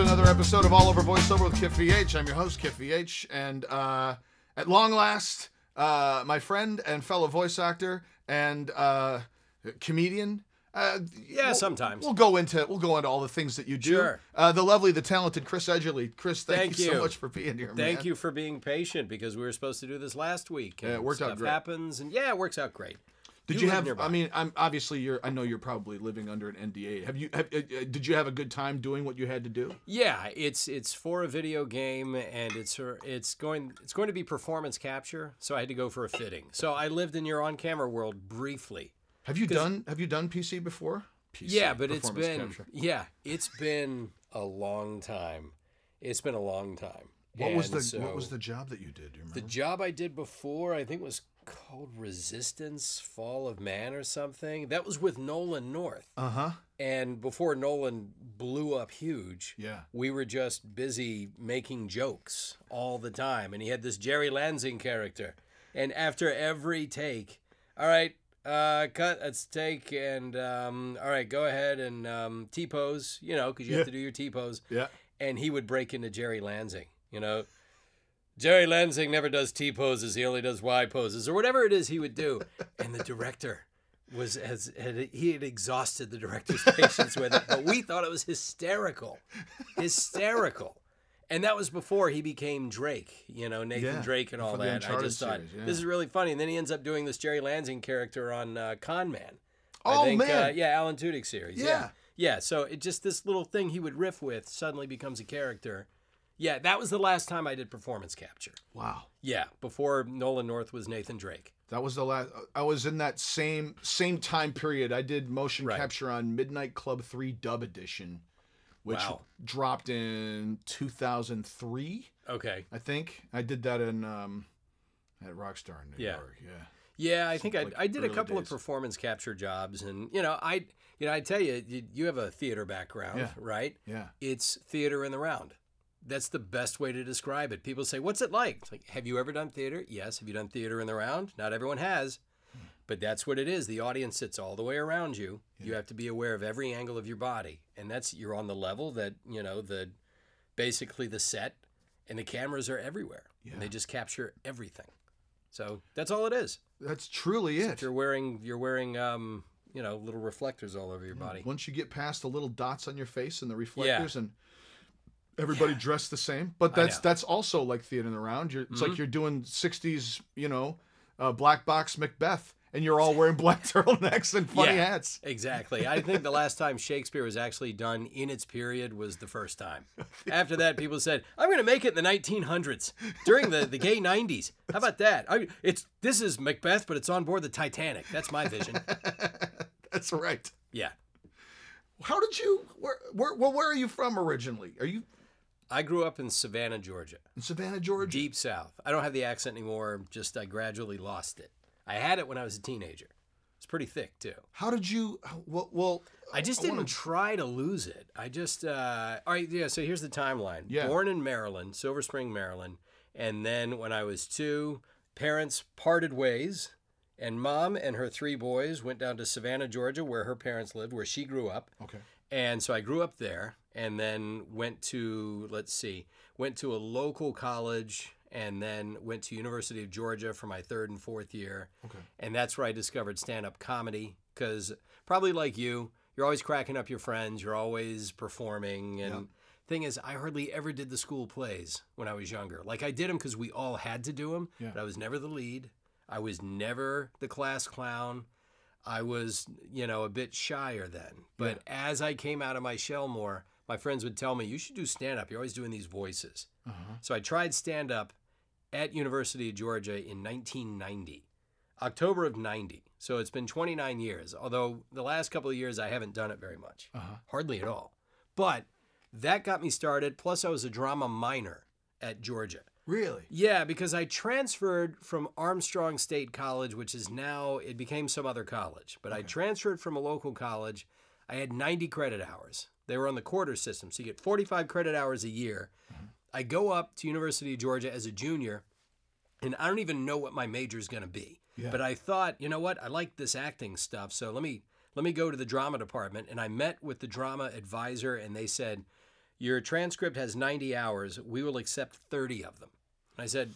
to another episode of All Over Voiceover with Kip VH. I'm your host, Kip VH, and uh, at long last, uh, my friend and fellow voice actor and uh, comedian. Uh, Yeah, we'll- sometimes. we'll go into we'll go into all the things that you do. Sure. Uh, the lovely, the talented Chris Edgerly. Chris, thank, Thank you, so much for being here. Thank man. you for being patient because we were supposed to do this last week. Yeah, it worked out great. happens, and yeah, it works out great. Did You you, have? nearby. I mean, I'm obviously you're. I know you're probably living under an NDA. Have you? Have, uh, uh, did you have a good time doing what you had to do? Yeah, it's it's for a video game, and it's it's going it's going to be performance capture. So I had to go for a fitting. So I lived in your on camera world briefly. Have you done? Have you done PC before? PC, yeah, but it's been capture. yeah, it's been a long time. It's been a long time. What was the so What was the job that you did? Do you remember? the job I did before? I think was called Resistance: Fall of Man or something. That was with Nolan North. uh huh. And before Nolan blew up huge, Yeah. we were just busy making jokes all the time. And he had this Jerry Lansing character. And after every take, all right, uh, cut, let's take, and um, all right, go ahead and um, T pose, you know, because you have to do your T pose. Yeah. And he would break into Jerry Lansing, you know. Jerry Lansing never does T poses, he only does Y poses, or whatever it is he would do. And the director was as had, he had exhausted the director's patience with it, but we thought it was hysterical, hysterical. And that was before he became Drake, you know, Nathan Yeah, Drake and all that. I just thought series, yeah. this is really funny. And then he ends up doing this Jerry Lansing character on uh, Con Man. Oh I think, man. Uh, yeah, Alan Tudyk series. Yeah. Yeah. yeah. So it just this little thing he would riff with suddenly becomes a character. Yeah, that was the last time I did performance capture. Wow. Yeah, before Nolan North was Nathan Drake. That was the last. I was in that same same time period. I did motion Right. capture on Midnight Club Three Dub Edition, which Wow. dropped in 2003. Okay. I think I did that in um, at Rockstar in New Yeah. York. Yeah. Yeah, I think I, like I did a couple days. of performance capture jobs, and you know, I you know, I tell you, you, you have a theater background, Yeah. right? Yeah. It's theater in the round. That's the best way to describe it. People say, "What's it like?" It's like, "Have you ever done theater?" Yes. Have you done theater in the round? Not everyone has, but that's what it is. The audience sits all the way around you. You have to be aware of every angle of your body, and that's you're on the level that you know the basically the set and the cameras are everywhere, and they just capture everything. So that's all it is. That's truly it. You're wearing you're wearing um you know little reflectors all over your body. Once you get past the little dots on your face and the reflectors and everybody dressed the same, but that's. Mm-hmm. that's also like theater in the round. You're, It's like you're doing '60s, you know, uh, black box Macbeth, and you're all wearing black turtlenecks and funny Yeah. hats. Exactly. I think the last time Shakespeare was actually done in its period was the first time. After that, people said, "I'm going to make it in the 1900s during the, the gay 90s." How about that? I, it's this is Macbeth, but it's on board the Titanic. That's my vision. That's right. Yeah. How did you? Where, where? Well, where are you from originally? Are you I grew up in Savannah, Georgia, in Savannah, Georgia? deep south. I don't have the accent anymore. Just I gradually lost it. I had it when I was a teenager. It's pretty thick too. How did you? Well, well I just I didn't wanna- try to lose it. I just, uh, all right, yeah. So here's the timeline. Yeah. Born in Maryland, Silver Spring, Maryland, and then when I was two, parents parted ways, and mom and her three boys went down to Savannah, Georgia, where her parents lived, where she grew up, okay. and so I grew up there, and then went to, let's see, went to a local college. And then went to University of Georgia for my third and fourth year, Okay. and that's where I discovered stand-up comedy. Because probably like you, you're always cracking up your friends. You're always performing. And Yeah. thing is, I hardly ever did the school plays when I was younger. Like I did them because we all had to do them, Yeah. but I was never the lead. I was never the class clown. I was, you know, a bit shyer then. But as I came out of my shell more, my friends would tell me, "You should do stand-up. You're always doing these voices." Uh-huh. So I tried stand up at University of Georgia in 1990, October of 90. So it's been 29 years. Although the last couple of years I haven't done it very much, Uh-huh. hardly at all. But that got me started. Plus, I was a drama minor at Georgia. Really? Yeah, because I transferred from Armstrong State College, which is now, it became some other college, but I transferred from a local college. I had 90 credit hours. They were on the quarter system, so you get 45 credit hours a year. I go up to University of Georgia as a junior, and I don't even know what my major is going to be. Yeah. But I thought, you know what? I like this acting stuff, so let me let me go to the drama department. And I met with the drama advisor, and they said, Your transcript has 90 hours. We will accept 30 of them. And I said,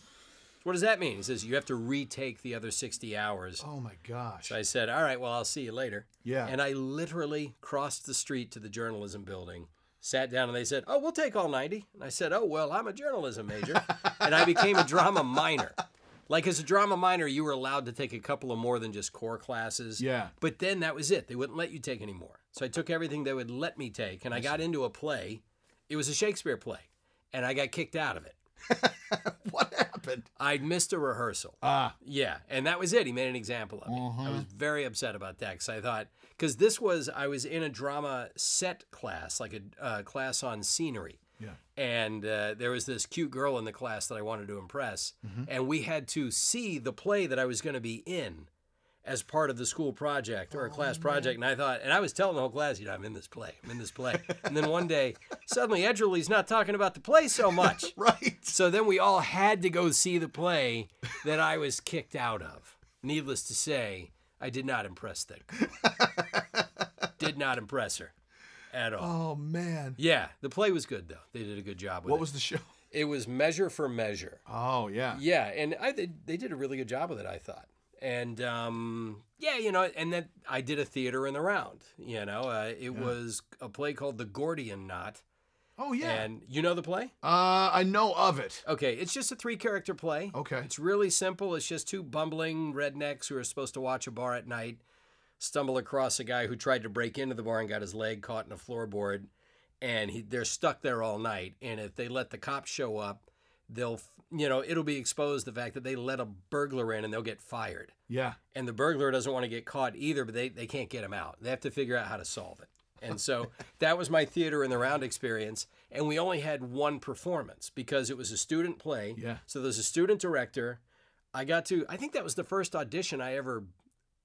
What does that mean? He says, You have to retake the other 60 hours. Oh my gosh. So I said, All right, well, I'll see you later. Yeah. And I literally crossed the street to the journalism building, sat down, and they said, Oh, we'll take all 90. And I said, Oh, well, I'm a journalism major. and I became a drama minor. Like, as a drama minor, you were allowed to take a couple of more than just core classes. Yeah. But then that was it. They wouldn't let you take any more. So I took everything they would let me take, and I got into a play. It was a Shakespeare play, and I got kicked out of it. what happened? I'd missed a rehearsal. Ah. Yeah, and that was it. He made an example of me. I was very upset about that because I thought, because this was, I was in a drama set class, like a uh, class on scenery. Yeah. And uh, there was this cute girl in the class that I wanted to impress. And we had to see the play that I was going to be in as part of the school project or a oh, class project. And I thought, and I was telling the whole class, you know, I'm in this play, I'm in this play. and then one day, suddenly Edgerly's not talking about the play so much. Right. So then we all had to go see the play that I was kicked out of. Needless to say, I did not impress that girl. did not impress her at all. Oh man. Yeah, the play was good though. They did a good job with What it. was the show? it was measure for measure. Oh yeah. Yeah, and I they, they did a really good job with it. I thought, and um, yeah, you know, and then I did a theater in the round. You know, uh, it was a play called The Gordian Knot, Oh yeah. and you know the play. uh, I know of it. Okay, it's just a three character play. Okay. It's really simple. It's just two bumbling rednecks who are supposed to watch a bar at night stumble across a guy who tried to break into the bar and got his leg caught in a floorboard. And he, they're stuck there all night. And if they let the cops show up, they'll, you know, it'll be exposed the fact that they let a burglar in and they'll get fired. Yeah. And the burglar doesn't want to get caught either, but they, they can't get him out. They have to figure out how to solve it. And so that was my theater in the round experience. And we only had one performance because it was a student play. Yeah. So there's a student director. I got to, I think that was the first audition I ever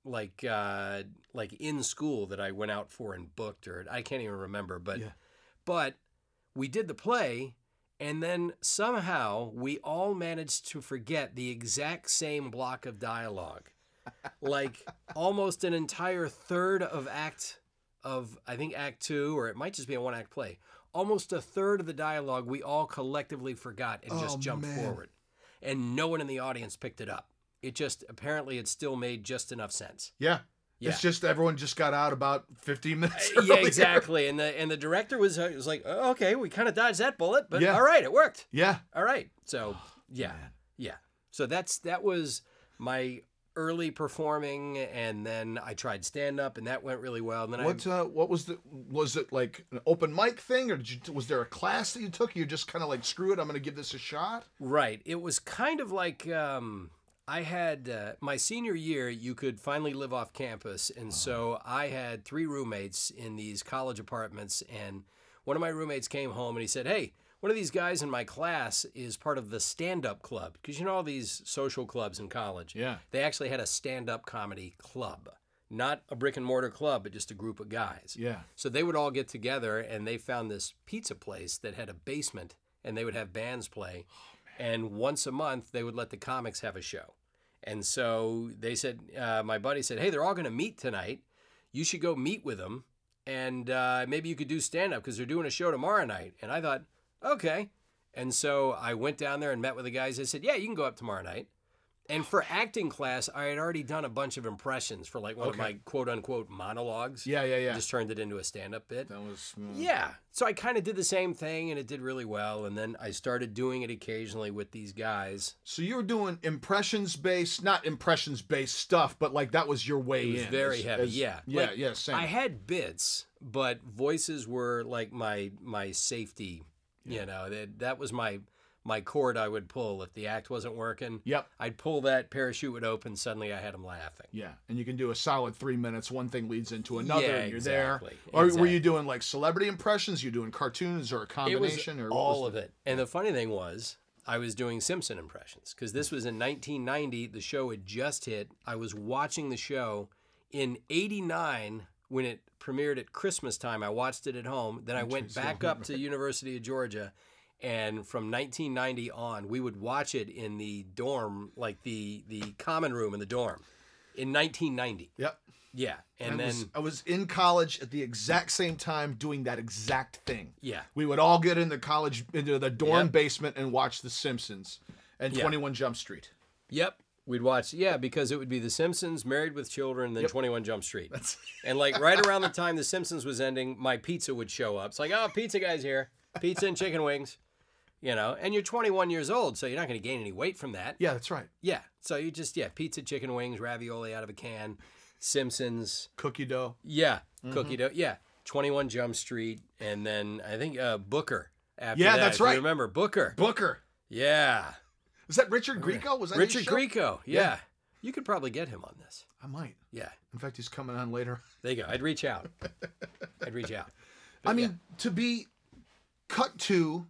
like uh like in school that I went out for and booked or I can't even remember but Yeah. but we did the play and then somehow we all managed to forget the exact same block of dialogue like almost an entire third of act of I think act 2 or it might just be a one act play almost a third of the dialogue we all collectively forgot and just Oh, jumped man. forward and no one in the audience picked it up it just apparently it still made just enough sense Yeah. Yeah. It's just everyone just got out about 15 minutes. yeah, exactly. And the and the director was uh, was like, oh, okay, we kind of dodged that bullet, but Yeah. all right, it worked. Yeah. All right. So yeah, man. yeah. So that's that was my early performing, and then I tried stand up, and that went really well. And then What uh, what was the was it like an open mic thing or did you, was there a class that you took? You just kind of like screw it. I'm going to give this a shot. Right, it was kind of like. Um, I had uh, my senior year, you could finally live off campus. And so I had three roommates in these college apartments. And one of my roommates came home and he said, Hey, one of these guys in my class is part of the stand up club. Because you know, all these social clubs in college, Yeah. they actually had a stand up comedy club. Not a brick and mortar club, but just a group of guys. Yeah. So they would all get together and they found this pizza place that had a basement and they would have bands play. and once a month, they would let the comics have a show. And so they said, uh, my buddy said, hey, they're all going to meet tonight. You should go meet with them and uh, maybe you could do stand up because they're doing a show tomorrow night. And I thought, okay. And so I went down there and met with the guys. I said, yeah, you can go up tomorrow night. And for acting class, I had already done a bunch of impressions for like one of my quote unquote monologues. Yeah, yeah, yeah. Just turned it into a stand up bit. that was mm. Yeah. So I kind of did the same thing and it did really well. And then I started doing it occasionally with these guys. So you were doing impressions based, not impressions based stuff, but like that was your way It was in. very as- heavy. as- yeah. Yeah, Like, yeah, same. I had bits, but voices were like my my safety. Yeah. You know, that that was my my cord I would pull if the act wasn't working. Yep. I'd pull that parachute would open. Suddenly, I had him laughing. Yeah, and you can do a solid three minutes. One thing leads into another, Yeah, and you're exactly, there. Or were you doing like celebrity impressions? You doing cartoons or a combination, or all of it. And the funny thing was, I was doing Simpson impressions because this was in 1990. The show had just hit. I was watching the show in '89 when it premiered at Christmas time. I watched it at home. Then I went back up to University of Georgia. And from 1990 on, we would watch it in the dorm, like the the common room in the dorm, in 1990. Yep. Yeah, and I then was, I was in college at the exact same time doing that exact thing. yeah, We would all get in the college into the dorm Yep. basement and watch The Simpsons and Yeah. 21 Jump Street. yep. We'd watch, yeah, because it would be The Simpsons, Married with Children, then 21 Jump Street. That's And like right around the time The Simpsons was ending, my pizza would show up. It's like, oh, pizza guy's here. Pizza and chicken wings. You know, and you're 21 years old, so you're not going to gain any weight from that. yeah, that's right. Yeah. So you just, yeah, pizza, chicken wings, ravioli out of a can, Simpsons. Cookie dough. Yeah. Mm-hmm. Cookie dough. Yeah. 21 Jump Street. And then I think uh, Booker. After Yeah, that, that's right. remember Booker. Booker. Yeah. Was that Richard Grieco? Was that Richard? Grieco. Yeah. Yeah. You could probably get him on this. I might. Yeah. In fact, he's coming on later. There you go. I'd reach out. I'd reach out. I mean, to be cut to,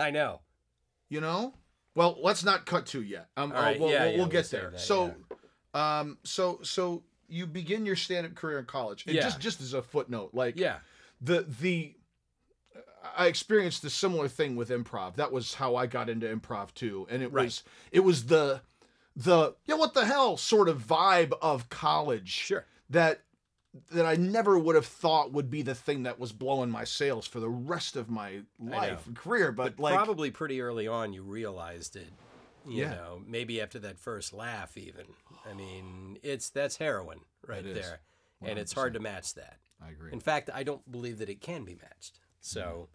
I know. you know. Well, let's not cut to yet. Um, All uh, we'll, yeah, we'll, yeah, we'll we'll get there. that, so, um, so, so you begin your stand-up career in college, and Yeah. just just as a footnote, like Yeah. the the I experienced a similar thing with improv. That was how I got into improv too, and it Right. was it was the the yeah what the hell sort of vibe of college Sure. that that I never would have thought would be the thing that was blowing my sails for the rest of my life and career. But, like Probably pretty early on you realized it. You Yeah. know, maybe after that first laugh even. I mean, it's that's heroin right It there. And it's hard to match that. I agree. In fact, I don't believe that it can be matched. So,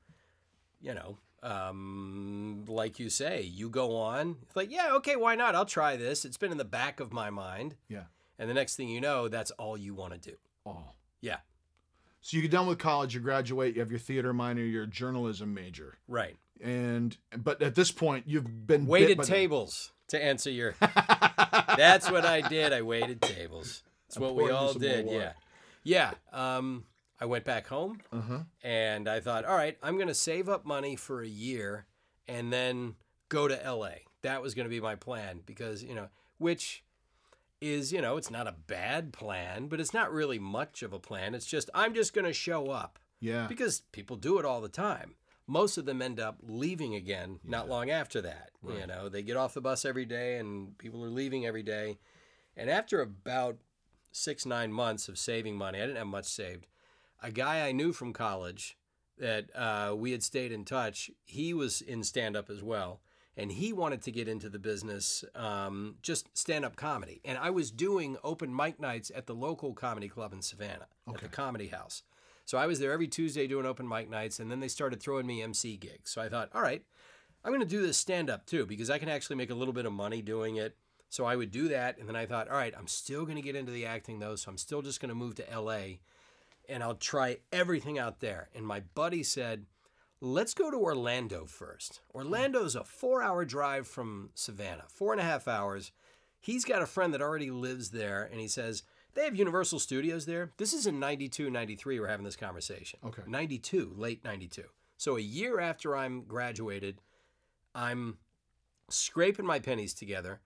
Mm-hmm. you know, um, like you say, you go on. It's like, yeah, okay, why not? I'll try this. It's been in the back of my mind. Yeah. And the next thing you know, that's all you want to do. Oh. Yeah. So you get done with college, you graduate, you have your theater minor, your journalism major, Right. and but at this point you've been Waited by the- tables to answer your. That's what I did. I waited tables. That's what we all did. Yeah. Yeah. Um, I went back home Uh-huh. and I thought, all right, I'm going to save up money for a year and then go to LA. That was going to be my plan because, you know, which is, you know, it's not a bad plan, but it's not really much of a plan. It's just, I'm just going to show up Yeah. because people do it all the time. Most of them end up leaving again not long after that. You know, they get off the bus every day and people are leaving every day. And after about six, nine months of saving money, I didn't have much saved. A guy I knew from college that uh, we had stayed in touch, he was in stand up as well. And he wanted to get into the business, um, just stand up comedy. And I was doing open mic nights at the local comedy club in Savannah, at the Comedy House. So I was there every Tuesday doing open mic nights, and then they started throwing me MC gigs. So I thought, all right, I'm going to do this stand up too because I can actually make a little bit of money doing it. So I would do that, and then I thought, all right, I'm still going to get into the acting though, so I'm still just going to move to LA, and I'll try everything out there. And my buddy said, let's go to Orlando first. Orlando's a four-hour drive from Savannah, four and a half hours. He's got a friend that already lives there, and he says they have Universal Studios there. This is in 92, 93, we're having this conversation. Okay. 92, late 92. So a year after I'm graduated, I'm scraping my pennies together.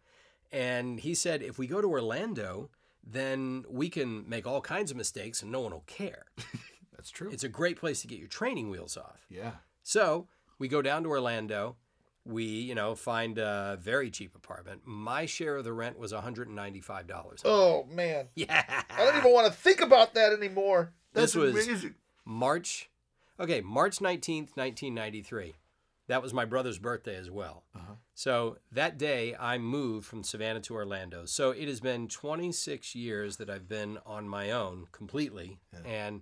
And he said, if we go to Orlando, then we can make all kinds of mistakes and no one will care. That's true. It's a great place to get your training wheels off. yeah. So we go down to Orlando. We, you know, find a very cheap apartment. My share of the rent was $195. Oh man. Yeah. I don't even want to think about that anymore. This That's was- amazing. March, okay, March 19th, 1993. That was my brother's birthday as well. Uh-huh. So that day I moved from Savannah to Orlando. So it has been 26 years that I've been on my own completely. And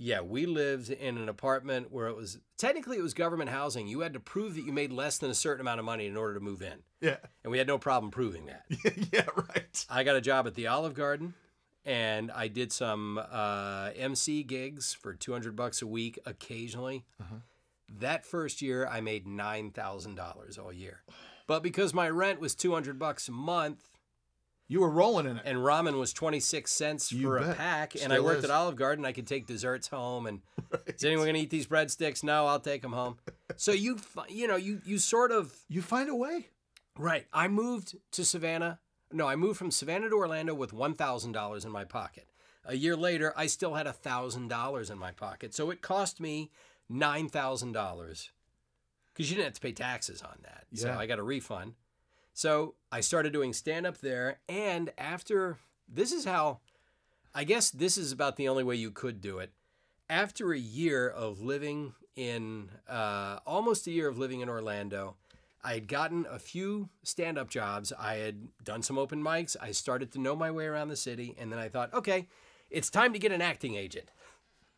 yeah, we lived in an apartment where it was technically it was government housing. You had to prove that you made less than a certain amount of money in order to move in. Yeah. And we had no problem proving that. yeah. Right. I got a job at the Olive Garden, and I did some uh, MC gigs for two hundred bucks a week occasionally. That first year, I made nine thousand dollars all year, but because my rent was two hundred bucks a month, You were rolling in it. and ramen was twenty six cents You for a bet. pack, and I worked is. at Olive Garden, I could take desserts home, and is anyone going to eat these breadsticks? No, I'll take them home. So you, you know, you you sort of You find a way. Right. I moved to Savannah. No, I moved from Savannah to Orlando with $1,000 in my pocket. A year later, I still had $1,000 in my pocket. So it cost me $9,000 because you didn't have to pay taxes on that. So Yeah. I got a refund. So I started doing stand up there. And after this is how I guess this is about the only way you could do it. After a year of living in, uh, almost a year of living in Orlando, I had gotten a few stand up jobs. I had done some open mics. I started to know my way around the city. And then I thought, okay, it's time to get an acting agent.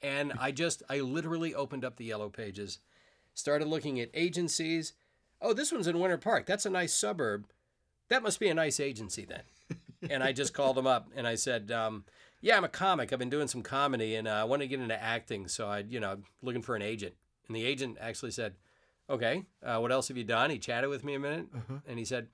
And I just, I literally opened up the yellow pages, started looking at agencies. Oh, this one's in Winter Park. That's a nice suburb. That must be a nice agency then. and I just called them up and I said, um, yeah, I'm a comic. I've been doing some comedy and uh, I want to get into acting. So I, you know, looking for an agent. And the agent actually said, okay, uh, what else have you done? He chatted with me a minute and he said,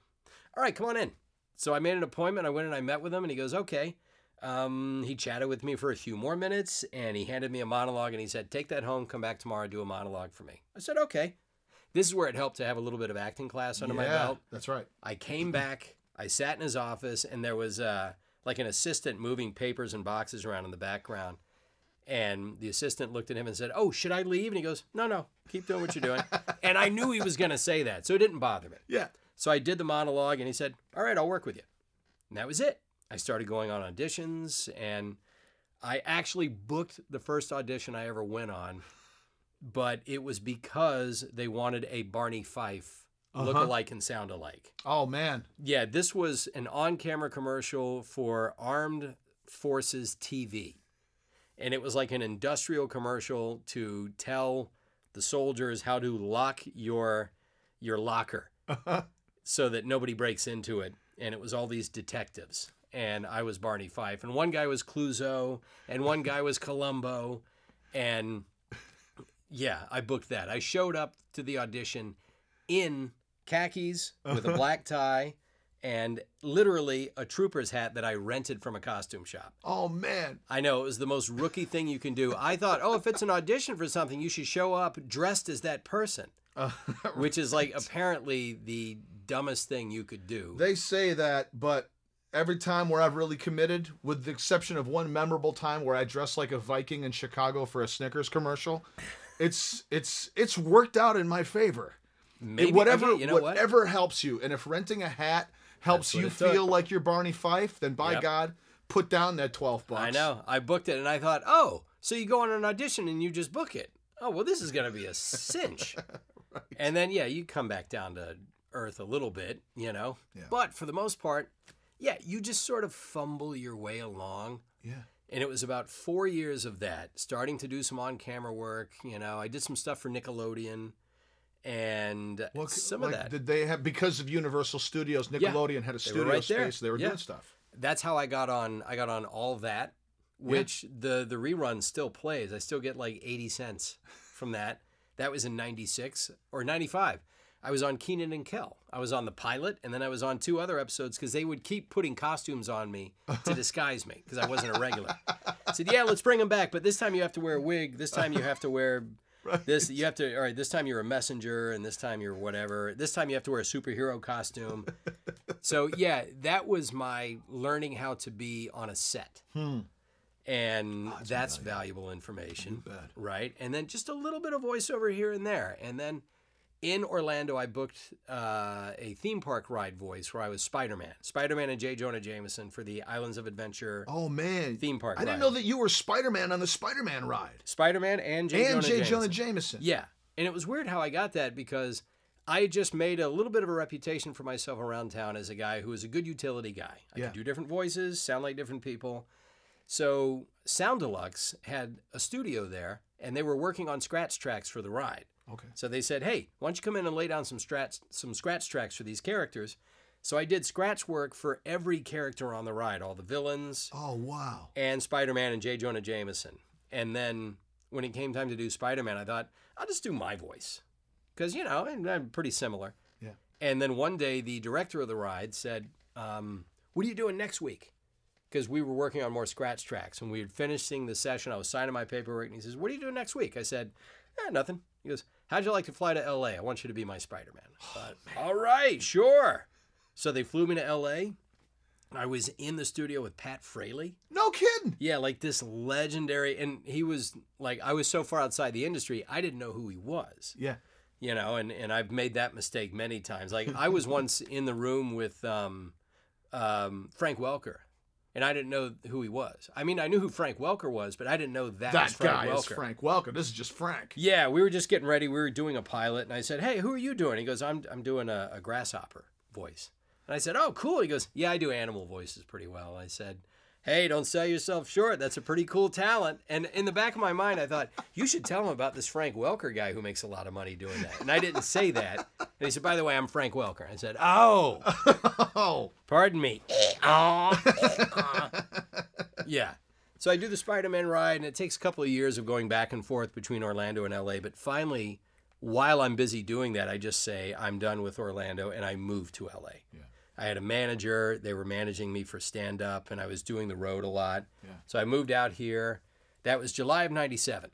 all right, come on in. So I made an appointment. I went and I met with him and he goes, okay. Um, he chatted with me for a few more minutes and he handed me a monologue and he said, take that home, come back tomorrow, do a monologue for me. I said, okay. This is where it helped to have a little bit of acting class under my yeah, belt. that's right. I came back, I sat in his office, and there was uh, like an assistant moving papers and boxes around in the background. And the assistant looked at him and said, Oh, should I leave? And he goes, No, no, keep doing what you're doing. and I knew he was going to say that, so it didn't bother me. Yeah. So I did the monologue, and he said, All right, I'll work with you. And that was it. I started going on auditions, and I actually booked the first audition I ever went on, but it was because they wanted a Barney Fife look Uh-huh. alike and sound alike. Oh man. Yeah, this was an on camera commercial for Armed Forces TV. And it was like an industrial commercial to tell the soldiers how to lock your your locker so that nobody breaks into it. And it was all these detectives. And I was Barney Fife. And one guy was Clouseau, and one guy was Columbo. And yeah, I booked that. I showed up to the audition in khakis with a black tie and literally a trooper's hat that I rented from a costume shop. Oh man. I know it was the most rookie thing you can do. I thought, oh, if it's an audition for something, you should show up dressed as that person, Uh, which is like apparently the dumbest thing you could do. they say that, but every time where I've really committed, with the exception of one memorable time where I dressed like a Viking in Chicago for a Snickers commercial, it's it's it's worked out in my favor. Maybe whatever okay, you know what? whatever helps you, and if renting a hat helps you it took. feel like you're Barney Fife, then by Yep. God, put down that twelve bucks. I know. I booked it and I thought, oh, so you go on an audition and you just book it. Oh, well, this is going to be a cinch. And then, yeah, you come back down to earth a little bit, you know? Yeah. But for the most part, yeah, you just sort of fumble your way along. Yeah. And it was about four years of that, starting to do some on camera work. You know, I did some stuff for Nickelodeon and Well, some like, of that. Did they have because of Universal Studios? Nickelodeon had a studio right there. space. They were Yeah. doing stuff. that's how I got on. I got on all that, which the the rerun still plays. I still get like eighty cents from that. That was in '96 or '95. I was on Kenan and Kel. I was on the pilot, and then I was on two other episodes because they would keep putting costumes on me to disguise me because I wasn't a regular. I said, "Yeah, let's bring them back, but this time you have to wear a wig. This time you have to wear this. You have to. All right, this time you're a messenger, and this time you're whatever. This time you have to wear a superhero costume." So yeah, that was my learning how to be on a set. Hmm. And that's valuable information, right? And then just a little bit of voiceover here and there. And then in Orlando, I booked uh, a theme park ride voice where I was Spider Man, Spider Man and J. Jonah Jameson for the Islands of Adventure Oh man, theme park. I didn't know that you were Spider Man on the Spider Man ride. Spider Man and J. and Jonah J. Jameson. Jonah Jameson. Yeah. And it was weird how I got that because I just made a little bit of a reputation for myself around town as a guy who is a good utility guy. I Yeah. could do different voices, sound like different people. So Soundelux had a studio there and they were working on scratch tracks for the ride. Okay. So they said, "Hey, why don't you come in and lay down some scratch some scratch tracks for these characters?" So I did scratch work for every character on the ride, all the villains, Oh wow. and Spider Man and J. Jonah Jameson. And then when it came time to do Spider Man, I thought, I'll just do my voice. Because, you know, and I'm pretty similar. Yeah. And then one day, the director of the ride said, um, What are you doing next week? Because we were working on more scratch tracks. And we had finishing the session. I was signing my paperwork. And he says, What are you doing next week? I said, eh, Nothing. He goes, How'd you like to fly to LA? I want you to be my Spider Man. All right, sure. So they flew me to LA. I was in the studio with Pat Fraley. No kidding. Yeah, like this legendary, and he was like, I was so far outside the industry, I didn't know who he was, Yeah. you know, and, and I've made that mistake many times. Like, I was once in the room with um, um, Frank Welker, and I didn't know who he was. I mean, I knew who Frank Welker was, but I didn't know that, That Frank guy Welker. is Frank Welker. This is just Frank. Yeah, we were just getting ready. We were doing a pilot, and I said, "Hey, who are you doing?" He goes, "I'm I'm doing a, a grasshopper voice." And I said, "Oh, cool." He goes, "Yeah, I do animal voices pretty well." I said, "Hey, don't sell yourself short. That's a pretty cool talent." And in the back of my mind, I thought, "You should tell him about this Frank Welker guy who makes a lot of money doing that." And I didn't say that. And he said, "By the way, I'm Frank Welker." I said, "Oh, Oh, pardon me." yeah. So I do the Spider-Man ride, and it takes a couple of years of going back and forth between Orlando and LA. But finally, while I'm busy doing that, I just say I'm done with Orlando and I move to LA. Yeah. I had a manager; they were managing me for stand-up, and I was doing the road a lot. Yeah. So I moved out here. That was July of '97.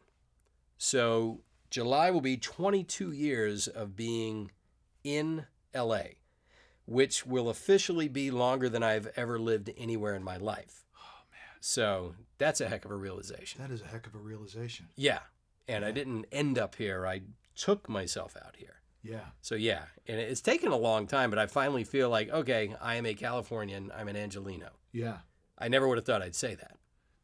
So July will be 22 years of being in LA, which will officially be longer than I've ever lived anywhere in my life. Oh man, So that's a heck of a realization. that is a heck of a realization. Yeah. And I didn't end up here. I took myself out here. Yeah. So yeah, and it's taken a long time, but I finally feel like, okay, I am a Californian. I'm an Angelino. Yeah. I never would have thought I'd say that.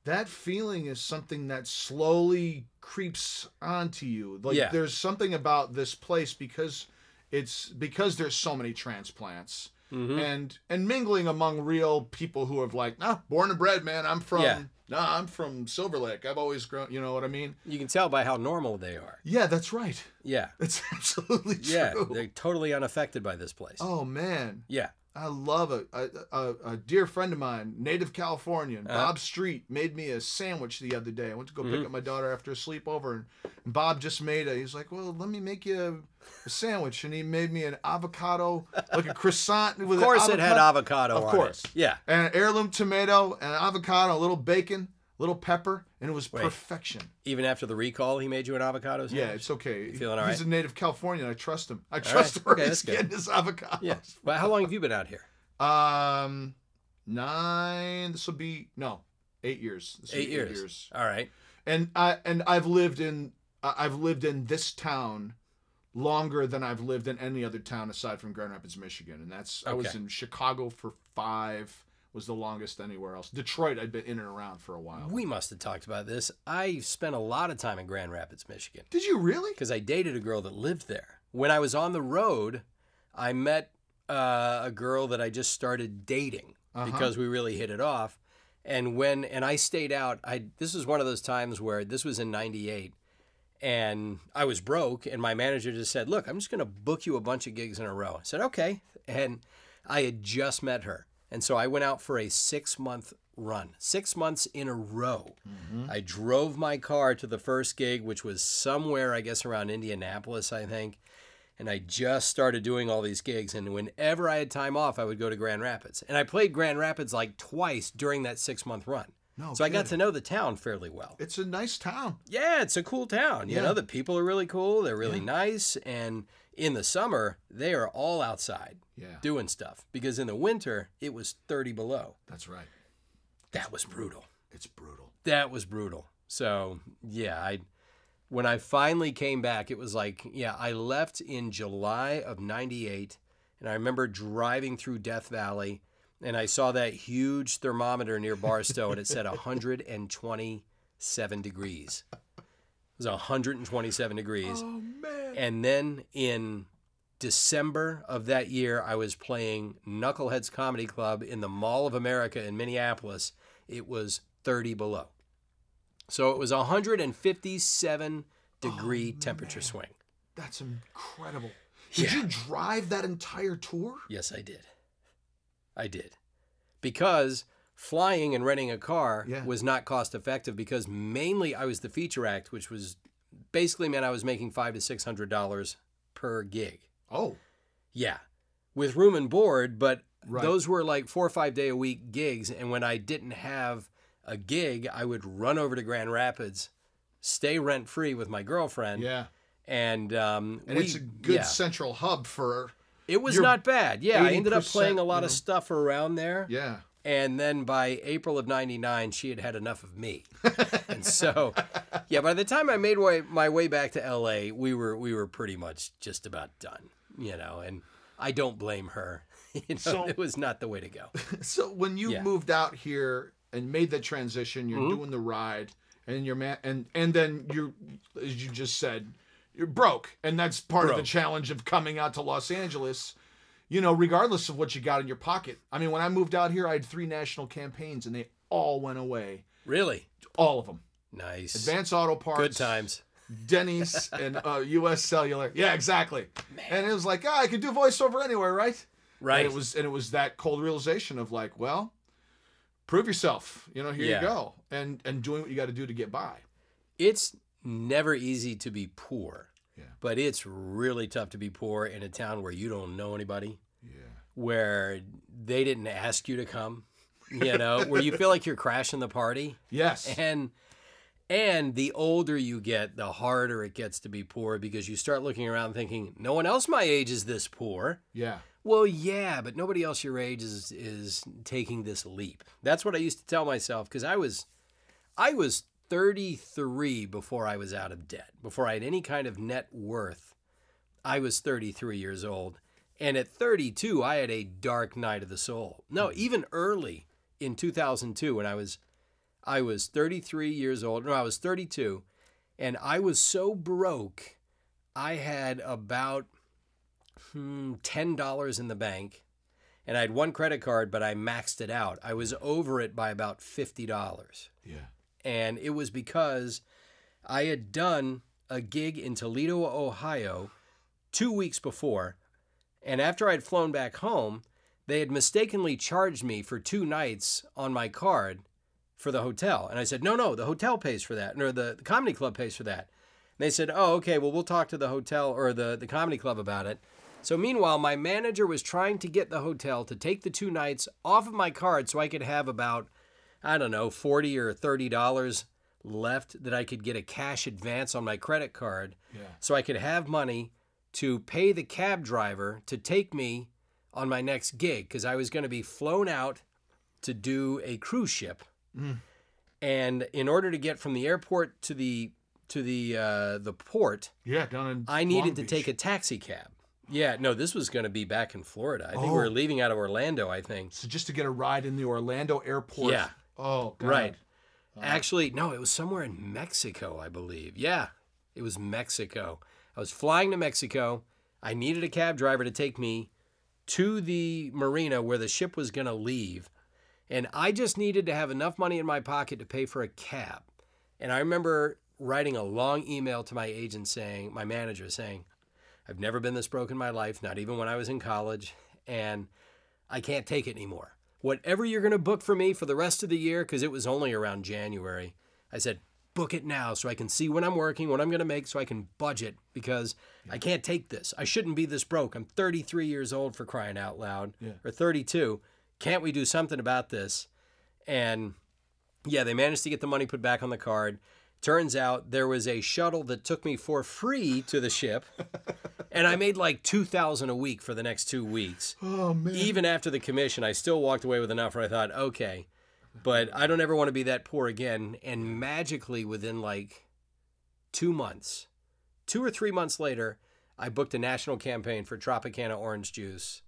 That feeling is something that slowly creeps onto you. Like Yeah. there's something about this place because it's because there's so many transplants Mhm. and and mingling among real people who have like, nah, born and bred, man. I'm from Yeah. nah, I'm from Silver Lake. I've always grown you know what I mean? You can tell by how normal they are. Yeah, that's right. Yeah. That's absolutely true. Yeah. They're totally unaffected by this place. Oh man. Yeah. I love. A, a, a dear friend of mine, native Californian, Uh-huh. Bob Street, made me a sandwich the other day. I went to go Mhm. pick up my daughter after a sleepover, and, and Bob just made a. He's like, "Well, let me make you a, a sandwich," and he made me an avocado, like a croissant with Of course, it had avocado Of course. it. Yeah. and an heirloom tomato, and an avocado, a little bacon, little pepper, and it was Wait. perfection. Even after the recall, he made you an avocado sandwich? Yeah, it's okay. feeling all He's a native Californian. I trust him. I trust him where Okay, he's getting his avocado. Yeah. Well, how long have you been out here? Um, nine. This will be no, eight years. This will Eight be years. All right. And I and I've lived in I've lived in this town longer than I've lived in any other town aside from Grand Rapids, Michigan, and that's I was in Chicago for five. Was the longest anywhere else. Detroit, I'd been in and around for a while. We must have talked about this. I spent a lot of time in Grand Rapids, Michigan, Did you really? because I dated a girl that lived there. When I was on the road, I met uh, a girl that I just started dating Uh-huh. because we really hit it off. And when and I stayed out, I this was one of those times where this was in '98, and I was broke, and my manager just said, "Look, I'm just going to book you a bunch of gigs in a row." I said, "Okay," and I had just met her, and so I went out for a six month run, six months in a row. Mm-hmm. I drove my car to the first gig, which was somewhere, I guess, around Indianapolis, I think. And I just started doing all these gigs. And whenever I had time off, I would go to Grand Rapids. And I played Grand Rapids like twice during that six month run. No. so I got to know the town fairly well. It's a nice town. Yeah, it's a cool town. You Yeah. know, the people are really cool. They're really Yeah. nice. And in the summer, they are all outside Yeah, doing stuff. Because in the winter, it was 30 below. that's right. That was brutal. It's brutal. that was brutal. So yeah, I when I finally came back, it was like yeah, I left in July of '98, and I remember driving through Death Valley, and I saw that huge thermometer near Barstow, and it said 127 degrees. It was 127 degrees, Oh man. and then in December of that year, I was playing Knuckleheads Comedy Club in the Mall of America in Minneapolis. It was 30 below. So it was 157 degree Oh, temperature man. swing. That's incredible. Did Yeah. you drive that entire tour? Yes, I did. I did. Because flying and renting a car Yeah. was not cost effective because mainly I was the feature act, which was basically meant I was making five to six hundred dollars per gig. Oh, Yeah, with room and board, but Right. those were like four or five day a week gigs. And when I didn't have a gig, I would run over to Grand Rapids, stay rent free with my girlfriend, yeah. and um, And we- it's a good yeah. central hub for It was not bad. Yeah, I ended up playing a lot you of stuff around there. yeah. And then by April of '99, she had had enough of me, and so, yeah. By the time I made way, my way back to LA, we were we were pretty much just about done, you know. And I don't blame her. You know, So- it was not the way to go. So when you Yeah. moved out here and made the transition, you're Mhm. doing the ride, and you're man, and and then you're, as you just said, you're broke, and that's part of the challenge of coming out to Los Angeles. You know, regardless of what you got in your pocket. I mean, when I moved out here, I had three national campaigns, and they all went away. Really All of them. nice. Advance Auto Parts, Good times. Denny's, and uh, U.S. Cellular. Yeah, exactly. And it was like, ah, I could do voiceover anywhere, right? Right. And it was and it was that cold realization of like, well, prove yourself. You know, here Yeah. you go, and and doing what you got to do to get by. it's never easy to be poor. Yeah. But it's really tough to be poor in a town where you don't know anybody, Yeah. where they didn't ask you to come, you know, where you feel like you're crashing the party. Yes. And and the older you get, the harder it gets to be poor because you start looking around thinking, no one else my age is this poor. yeah. Well, yeah, but nobody else your age is is taking this leap. That's what I used to tell myself because I was I was 33 before I was out of debt. Before I had any kind of net worth, I was 33 years old. And at 32, I had a dark night of the soul. No, even early in 2002 when I was I was 33 years old. No, I was 32 and I was so broke I had about hmm, $10 in the bank and I had one credit card, but I maxed it out. I was over it by about $50. Yeah. And it was because I had done a gig in Toledo, Ohio, two weeks before. And after I'd flown back home, they had mistakenly charged me for two nights on my card for the hotel. And I said, no, no, the hotel pays for that, or the, the comedy club pays for that. And they said, oh, okay, well, we'll talk to the hotel or the, the comedy club about it. So meanwhile, my manager was trying to get the hotel to take the two nights off of my card so I could have about, I don't know, 40 or $30 left that I could get a cash advance on my credit card Yeah. so I could have money to pay the cab driver to take me on my next gig because I was going to be flown out to do a cruise ship. And in order to get from the airport to the to the uh, the port, Yeah. Down in. I needed to take a taxi cab. Yeah, no, this was going to be back in Florida. I think we were Oh. leaving out of Orlando. I think. So just to get a ride in the Orlando airport. Yeah. Oh. God. Right. Actually, no, it was somewhere in Mexico, I believe. Yeah, it was Mexico. I was flying to Mexico. I needed a cab driver to take me to the marina where the ship was going to leave. And I just needed to have enough money in my pocket to pay for a cab. And I remember writing a long email to my agent saying, my manager saying, I've never been this broke in my life, not even when I was in college, and I can't take it anymore. Whatever you're going to book for me for the rest of the year, because it was only around January, I said, book it now so I can see when I'm working, what I'm going to make, so I can budget because I can't take this. I shouldn't be this broke. I'm 33 years old for crying out loud, Yeah. or 32. Can't we do something about this? And yeah, they managed to get the money put back on the card. Turns out there was a shuttle that took me for free to the ship, and I made like two thousand a week for the next two weeks. Oh man. Even after the commission, I still walked away with enough where I thought, okay, but I don't ever want to be that poor again. And magically, within like two months, two or three months later, I booked a national campaign for Tropicana orange juice,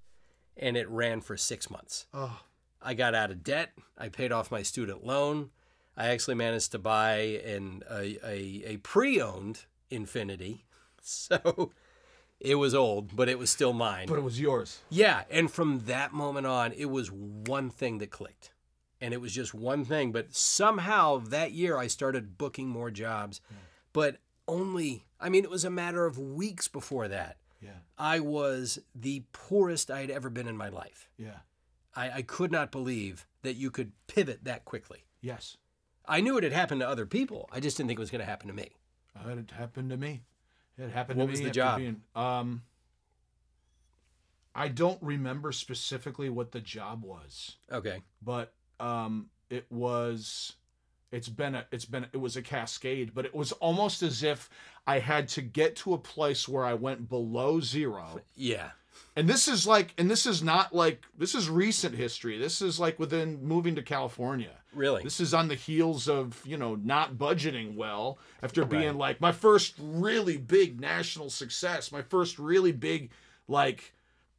and it ran for six months. Oh. I got out of debt. I paid off my student loan. I actually managed to buy an a, a, a pre-owned Infiniti. So it was old, but it was still mine. But it was yours. yeah, and from that moment on, it was one thing that clicked. And it was just one thing, but somehow that year I started booking more jobs. But only I mean it was a matter of weeks before that. Yeah. I was the poorest I had ever been in my life. Yeah. I, I could not believe that you could pivot that quickly. Yes. I knew it had happened to other people. I just didn't think it was going to happen to me. Uh, It happened to me. It happened What to was the job? being- um, I don't remember specifically what the job was, Okay. but um, it was. It's been a. It's been. It was a cascade, but it was almost as if I had to get to a place where I went below zero. Yeah. And this is like, and this is not like, this is recent history. This is like within moving to California. Really? This is on the heels of, you know, not budgeting well after being Right. like my first really big national success, my first really big, like,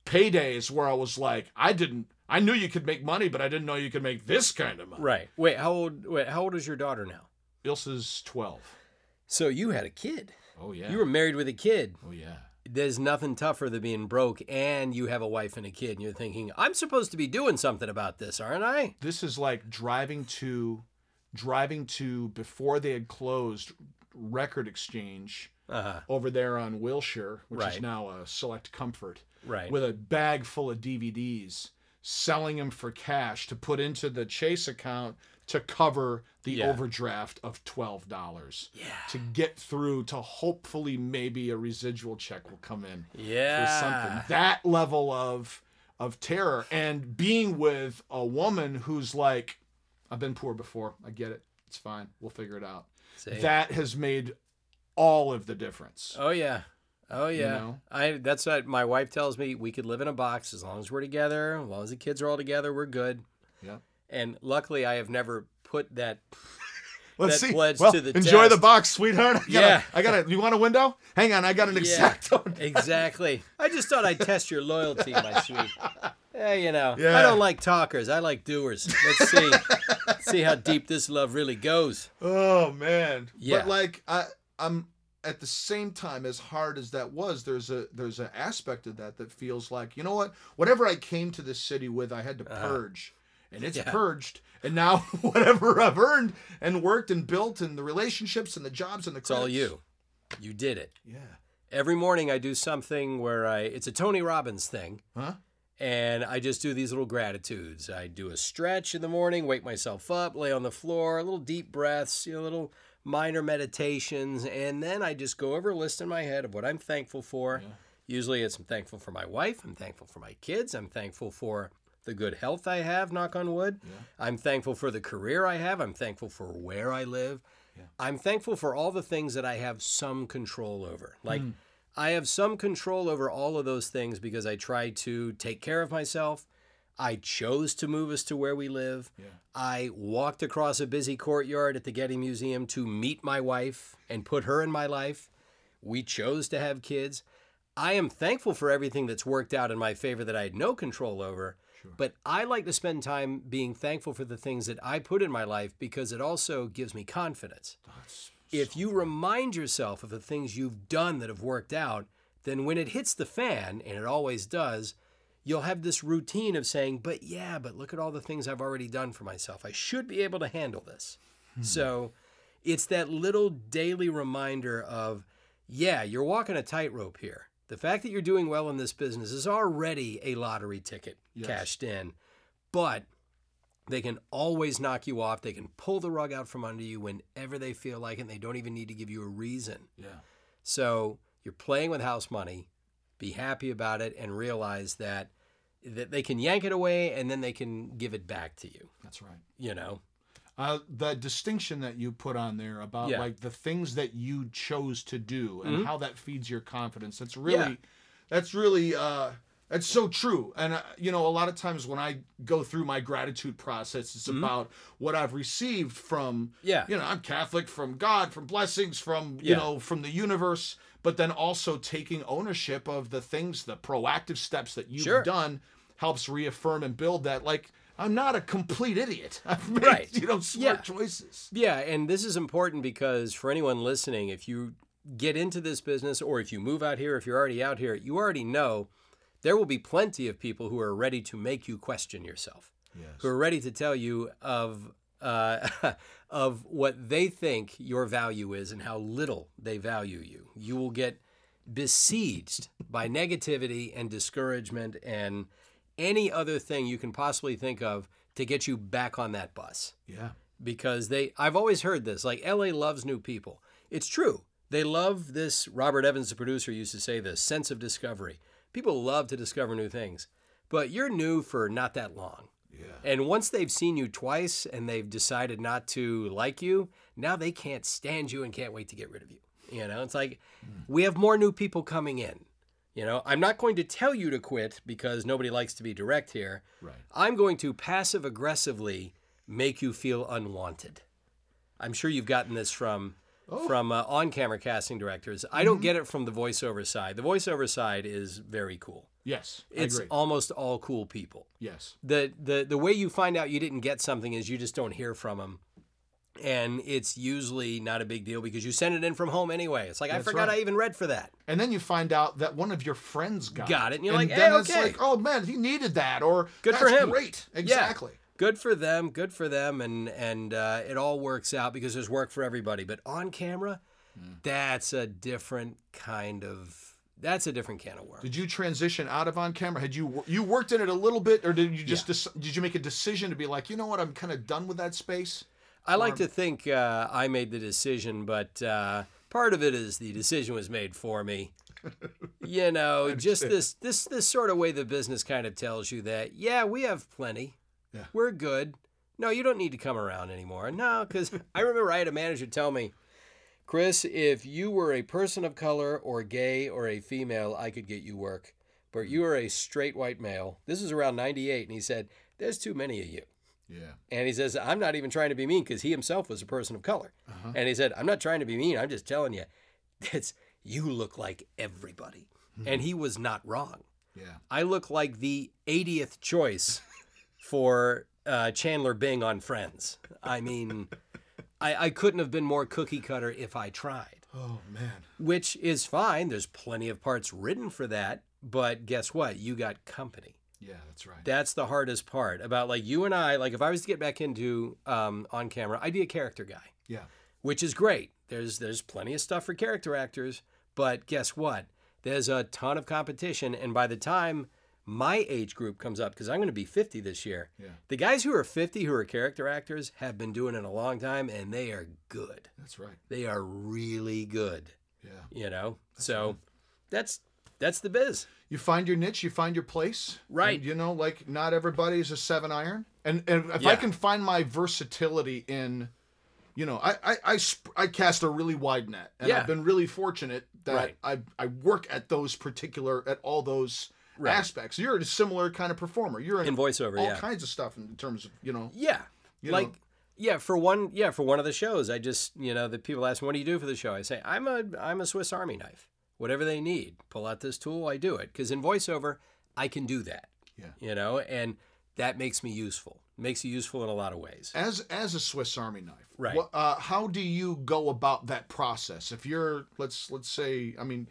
paydays where I was like, I didn't, I knew you could make money, but I didn't know you could make this kind of money. Right. Wait, how old wait, how old is your daughter now? Ilsa's 12. So you had a kid. Oh, yeah. You were married with a kid. oh, yeah. There's nothing tougher than being broke and you have a wife and a kid and you're thinking, I'm supposed to be doing something about this, aren't I? This is like driving to, driving to before they had closed Record Exchange Uh-huh. over there on Wilshire, which is now a Select Comfort, Right. with a bag full of DVDs, selling them for cash to put into the Chase account to cover the Yeah. overdraft of twelve dollars. Yeah. To get through to hopefully maybe a residual check will come in for Yeah. something. That level of of terror and being with a woman who's like, I've been poor before. I get it. It's fine. We'll figure it out. See? That has made all of the difference. Oh yeah. Oh yeah. know? I that's what my wife tells me we could live in a box as long as we're together, as long as the kids are all together, we're good. Yeah. And luckily I have never put that Let's that see. pledge well, to the enjoy the box, sweetheart. I gotta, Yeah. I got to You want a window? Hang on. I got an Yeah. exacto. Exactly. I just thought I'd test your loyalty, my sweet. Yeah, you know. yeah. I don't like talkers. I like doers. Let's see. see how deep this love really goes. Oh man. Yeah. But like I I'm at the same time as hard as that was there's a there's an aspect of that that feels like you know what whatever I came to this city with I had to uh-huh. purge and it's. Yeah. purged and now whatever I've earned and worked and built and the relationships and the jobs and the It's all you. You did it. Yeah. Every morning I do something where I it's a Tony Robbins thing. Huh? and I just do these little gratitudes. I do a stretch in the morning, wake myself up, lay on the floor, a little deep breaths, you know, little minor meditations, and then I just go over a list in my head of what I'm thankful for. Usually it's I'm thankful for my wife, I'm thankful for my kids, I'm thankful for the good health I have, knock on wood. I'm thankful for the career I have, I'm thankful for where I live. I'm thankful for all the things that I have some control over. Like hmm. I have some control over all of those things because I try to take care of myself. I chose to move us to where we live. I walked across a busy courtyard at the Getty Museum to meet my wife and put her in my life. We chose to have kids. I am thankful for everything that's worked out in my favor that I had no control over. But I like to spend time being thankful for the things that I put in my life because it also gives me confidence if you remind yourself of the things you've done that have worked out, then when it hits the fan, and it always does, you'll have this routine of saying, but yeah, but look at all the things I've already done for myself. I should be able to handle this. Hmm. So it's that little daily reminder of, yeah, you're walking a tightrope here. The fact that you're doing well in this business is already a lottery ticket cashed in, but they can always knock you off. They can pull the rug out from under you whenever they feel like it. And they don't even need to give you a reason. Yeah. So you're playing with house money. Be happy about it and realize that that they can yank it away and then they can give it back to you. That's right. You know. Uh, the distinction that you put on there about Yeah. like the things that you chose to do and Mhm. how that feeds your confidence that's really Yeah. that's really uh that's so true and uh, you know a lot of times when i go through my gratitude process it's about what i've received from Mm-hmm. Yeah. you know i'm catholic from god from blessings from you know from the universe but then also taking ownership of the things the proactive steps that you've Sure. done helps reaffirm and build that like i'm not a complete idiot i've made Right. you know smart Yeah. choices Yeah, and this is important because for anyone listening, if you get into this business or if you move out here, if you're already out here, you already know there will be plenty of people who are ready to make you question yourself. Yes. Who are ready to tell you of uh, of what they think your value is and how little they value you. You will get besieged by negativity and discouragement and any other thing you can possibly think of to get you back on that bus yeah because they I've always heard this like LA loves new people. It's true. They love this Robert Evans the producer used to say this sense of discovery. People love to discover new things. But you're new for not that long. yeah And once they've seen you twice and they've decided not to like you, now they can't stand you and can't wait to get rid of you. You know, it's like hmm. we have more new people coming in. You know, I'm not going to tell you to quit because nobody likes to be direct here. right I'm going to passive aggressively make you feel unwanted. I'm sure you've gotten this from from uh, on-camera casting directors. I don't get it from the voiceover side. The voiceover side is very cool. Yes, It's almost all cool people. yes, the the the way you find out you didn't get something is you just don't hear from them and it's usually not a big deal because you send it in from home anyway it's like i forgot right. i even read for that and then you find out that one of your friends got, Got it, and you're and like, then "Hey, it's okay." like, oh man, he needed that, or Good for "That's him." Great, Yeah. exactly. good for them good for them and and uh, it all works out because there's work for everybody but on camera Hmm. that's a different kind of that's a different can of worms Did you transition out of on camera? Had you you worked in it a little bit, or did you just dec- did you make a decision to be like, you know what, I'm kind of done with that space? I like to think uh, I made the decision, but uh, part of it is the decision was made for me. You know, just this this this sort of way the business kind of tells you that yeah, we have plenty, Yeah. we're good. No, you don't need to come around anymore. No, because I remember I had a manager tell me, Chris, if you were a person of color or gay or a female, I could get you work. But you are a straight white male. This is around '98, and he said, "There's too many of you." Yeah. And he says, I'm not even trying to be mean because he himself was a person of color. Uh-huh. And he said, I'm not trying to be mean. I'm just telling you, it's you look like everybody. And he was not wrong. Yeah. I look like the 80th choice for uh, Chandler Bing on Friends. I mean, I, I couldn't have been more cookie cutter if I tried, Oh man. which is fine. There's plenty of parts written for that. But guess what? You got company. Yeah, that's right. That's the hardest part about like you and I. Like if I was to get back into um, on camera, I'd be a character guy, yeah. which is great. There's there's plenty of stuff for character actors, but guess what? There's a ton of competition, and by the time my age group comes up, because I'm going to be 50 this year, Yeah. the guys who are 50 who are character actors have been doing it a long time, and they are good. That's right. They are really good. Yeah. You know, so that's that's the biz. You find your niche, you find your place. Right. And, you know, like not everybody's a seven iron. And and if I can find my versatility in, you know, I I I, sp- I cast a really wide net, and Yeah. I've been really fortunate that Right. I I work at those particular at all those Right. aspects. You're a similar kind of performer. You're in, In voiceover, all yeah. kinds of stuff in terms of you know. Yeah. You like know- yeah, for one yeah, for one of the shows, I just you know, the people ask me, What do you do for the show? I say, I'm a I'm a Swiss Army knife. Whatever they need. Pull out this tool, I do it. Because in voiceover, I can do that. Yeah. You know, and that makes me useful. Makes you useful in a lot of ways. As as a Swiss Army knife, Right. What, uh, how do you go about that process? If you're let's let's say, I mean,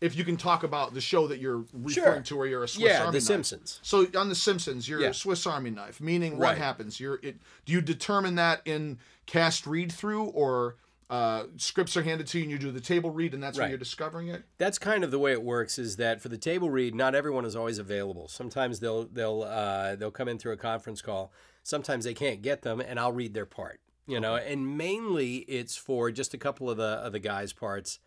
if you can talk about the show that you're referring Sure. to, where you're a Swiss Army knife. Yeah, Army The knife. Simpsons. So on The Simpsons, you're Yeah. a Swiss Army knife, meaning what happens? You're it. Do you determine that in cast read through, or uh, scripts are handed to you and you do the table read, and that's when Right. you're discovering it? that's kind of the way it works is that for the table read not everyone is always available. Sometimes they'll they'll uh, they'll come in through a conference call. Sometimes they can't get them and i'll read their part you know? And mainly it's for just a couple of the of the guys parts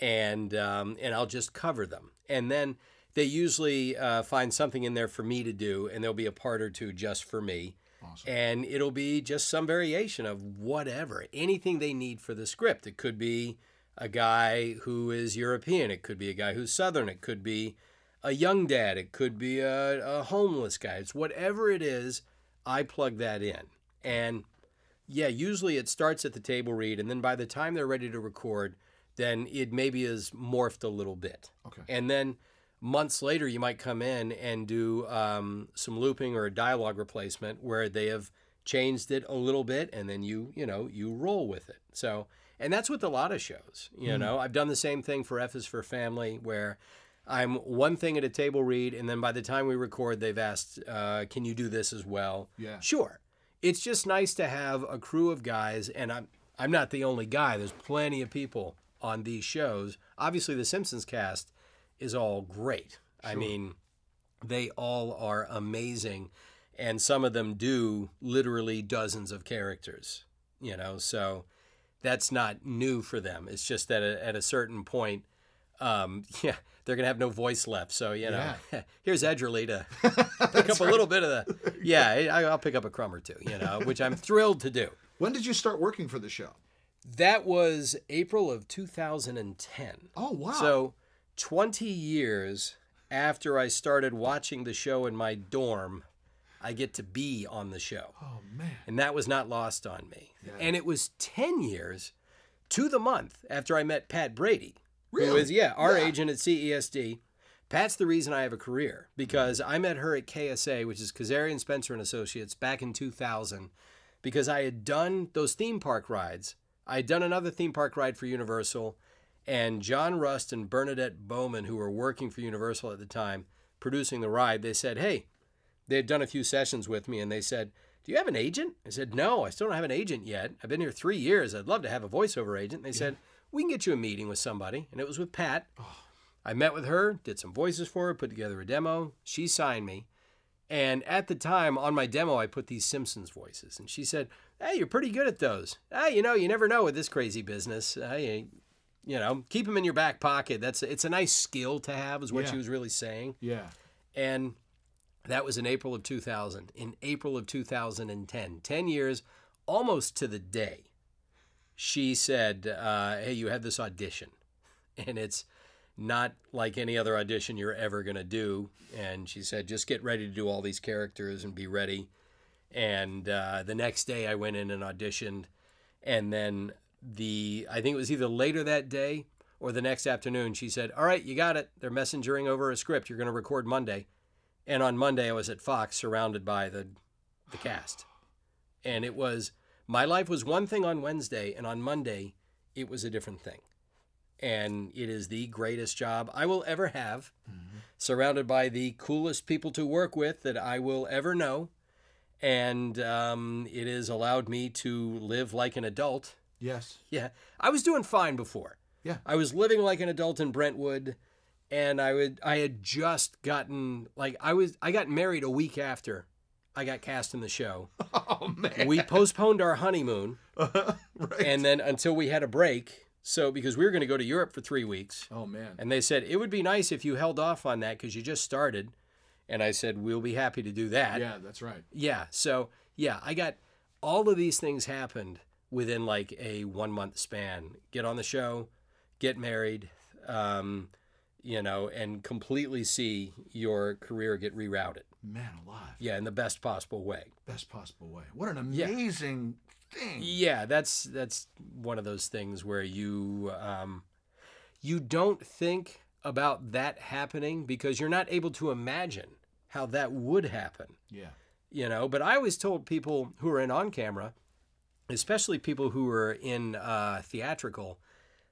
and um, and i'll just cover them. And then they usually uh, find something in there for me to do and there'll be a part or two just for me Awesome. and it'll be just some variation of whatever anything they need for the script. It could be a guy who is european. It could be a guy who's southern. It could be a young dad. It could be a, a homeless guy. It's whatever it is i plug that in. And yeah usually it starts at the table read and then by the time they're ready to record then it maybe is morphed a little bit. Okay. and then months later you might come in and do um, some looping or a dialogue replacement where they have changed it a little bit and then you you know you roll with it. So and that's with a lot of shows you know. I've done the same thing for f is for family where i'm one thing at a table read and then by the time we record they've asked uh, can you do this as well? Yeah. sure. It's just nice to have a crew of guys and i'm i'm not the only guy. There's plenty of people on these shows. Obviously the simpsons cast is all great. I mean they all are amazing and some of them do literally dozens of characters you know? So that's not new for them. It's just that at a, at a certain point um, yeah they're gonna have no voice left so you know here's edgerly to pick up a little bit of the yeah I, i'll pick up a crumb or two you know which i'm thrilled to do. When did you start working for the show? that was april of 2010 Oh wow. so 20 years after I started watching the show in my dorm, I get to be on the show. oh man. And that was not lost on me. And it was 10 years to the month after I met Pat Brady, who Really? is yeah our Yeah. agent at CESD. Pat's the reason I have a career because I met her at KSA, which is Kazarian Spencer and Associates, back in 2000, because I had done those theme park rides. I had done another theme park ride for Universal, and John Rust and Bernadette Bowman, who were working for Universal at the time, producing the ride, they said, "Hey, they had done a few sessions with me, and they said." Do you have an agent? I said, No, I still don't have an agent yet. I've been here three years. I'd love to have a voiceover agent. They said, We can get you a meeting with somebody. And it was with Pat. Oh. I met with her, did some voices for her, put together a demo. She signed me. And at the time on my demo, I put these Simpsons voices. And she said, Hey, you're pretty good at those. Hey, you know, you never know with this crazy business. Hey, you know, keep them in your back pocket. That's it's a nice skill to have, is what Yeah. she was really saying. Yeah. And that was in April of 2000. In April of 2010, 10 years, almost to the day, she said, uh, Hey, you have this audition. And it's not like any other audition you're ever going to do. And she said, Just get ready to do all these characters and be ready. And uh, the next day, I went in and auditioned. And then the, I think it was either later that day or the next afternoon, she said, All right, you got it. They're messengering over a script. You're going to record Monday. And on Monday, I was at Fox surrounded by the, the cast. And it was, my life was one thing on Wednesday, and on Monday, it was a different thing. And it is the greatest job I will ever have, surrounded by the coolest people to work with that I will ever know. And um, it has allowed me to live like an adult. Yes. Yeah, I was doing fine before. Yeah. I was living like an adult in Brentwood, and I would I had just gotten like I was I got married a week after I got cast in the show. Oh man. We postponed our honeymoon, right. and then until we had a break. So because we were going to go to Europe for three weeks, oh man. and they said it would be nice if you held off on that because you just started, and I said we'll be happy to do that. Yeah, that's right. Yeah. So yeah, I got all of these things happened within like a one month span. Get on the show, get married, um, you know, and completely see your career get rerouted. Man alive. Yeah, in the best possible way. Best possible way. What an Yeah. amazing thing. Yeah, that's that's one of those things where you um, you don't think about that happening because you're not able to imagine how that would happen. Yeah. you know but i always told people who are in on camera especially people who are in uh, theatrical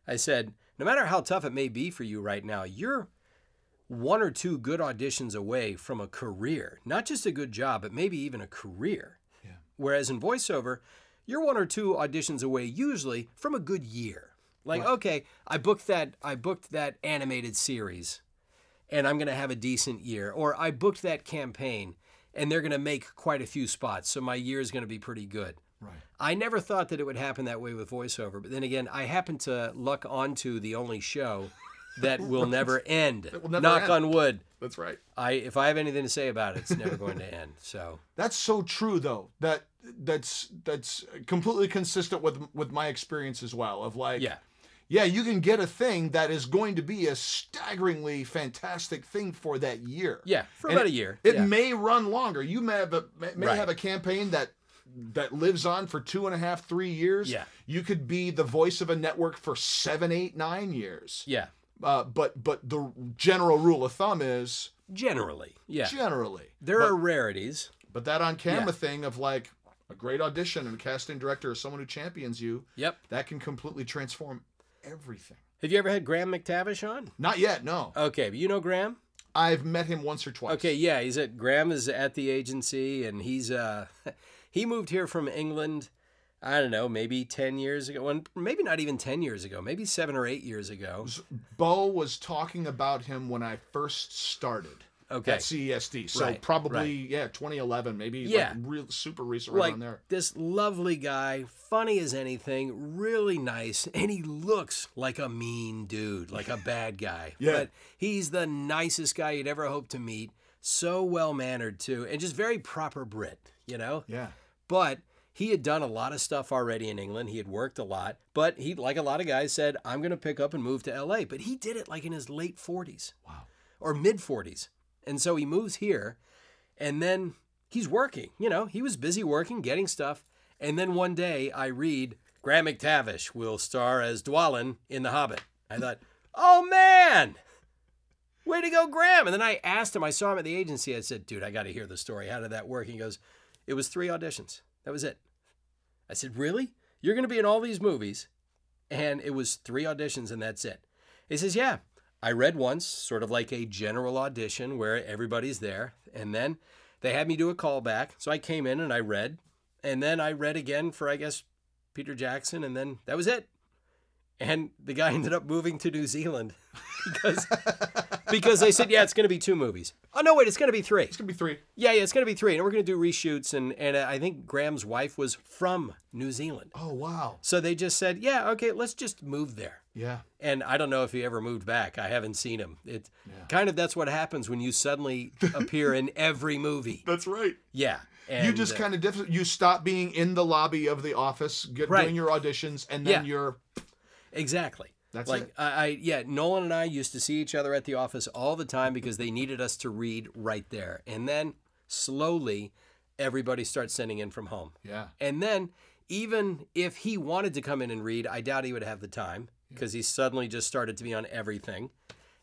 i said no matter how tough it may be for you right now you're one or two good auditions away from a career not just a good job but maybe even a career Yeah. whereas in voiceover you're one or two auditions away usually from a good year like okay i booked that i booked that animated series and I'm going to have a decent year. Or I booked that campaign and they're going to make quite a few spots, so my year is going to be pretty good. Right. I never thought that it would happen that way with voiceover, but then again, I happen to luck onto the only show that will never end. will never Knock end. on wood. That's right. I if I have anything to say about it, it's never going to end. So That's so true though. That that's that's completely consistent with with my experience as well of like yeah, yeah, you can get a thing that is going to be a staggeringly fantastic thing for that year. yeah, for And about it- a year. It yeah. may run longer. You may have a may, may Right. have a campaign that that lives on for two and a half, three years. Yeah. You could be the voice of a network for seven, eight, nine years. yeah, Uh, but but the general rule of thumb is generally, yeah. generally. There but, are rarities. but that on camera Yeah. thing of like a great audition and a casting director or someone who champions you, Yep. that can completely transform everything. Have you ever had Graham McTavish on? Not yet, no. Okay, but you know Graham. I've met him once or twice. Okay, yeah, he's at Graham is at the agency, and he's uh, he moved here from England. I don't know, maybe ten years ago, and maybe not even ten years ago, maybe seven or eight years ago. Bo was talking about him when I first started. Okay, at CESD. So Right, probably yeah, 2011, maybe Yeah. like real super recent right like there. this lovely guy, funny as anything, really nice, and he looks like a mean dude, like a bad guy. Yeah. But he's the nicest guy you'd ever hope to meet. So well mannered too, and just very proper Brit, you know. Yeah. But he had done a lot of stuff already in England. He had worked a lot, but he, like a lot of guys, said, "I'm going to pick up and move to LA." But he did it like in his late 40s Wow. or mid 40s, and so he moves here, and then he's working. You know, he was busy working, getting stuff, and then one day I read Graham McTavish will star as Dwalin in The Hobbit. I thought, oh man, way to go, Graham. And then I asked him, I saw him at the agency. I said, dude, I got to hear the story. How did that work? He goes, it was three auditions. That was it. I said, really? You're going to be in all these movies? And it was three auditions and that's it. He says, yeah. I read once, sort of like a general audition where everybody's there. And then they had me do a callback. So I came in and I read. And then I read again for, I guess, Peter Jackson. And then that was it. And the guy ended up moving to New Zealand because because they said, yeah, it's going to be two movies. Oh no, wait, it's going to be three. It's gonna be three. Yeah, yeah, it's going to be three, and we're going to do reshoots. And and I think Graham's wife was from New Zealand, Oh wow. so they just said, yeah, okay, let's just move there. Yeah. And I don't know if he ever moved back. I haven't seen him. It kind of that's what happens when you suddenly appear in every movie. That's right. Yeah, and, you just uh, kind of diff- you stop being in the lobby of the office, get, Right. doing your auditions, and then Yeah. you're Exactly. That's like it. I, I yeah, Nolan and I used to see each other at the office all the time because they needed us to read right there. And then slowly everybody starts sending in from home. yeah. And then even if he wanted to come in and read, I doubt he would have the time because he suddenly just started to be on everything.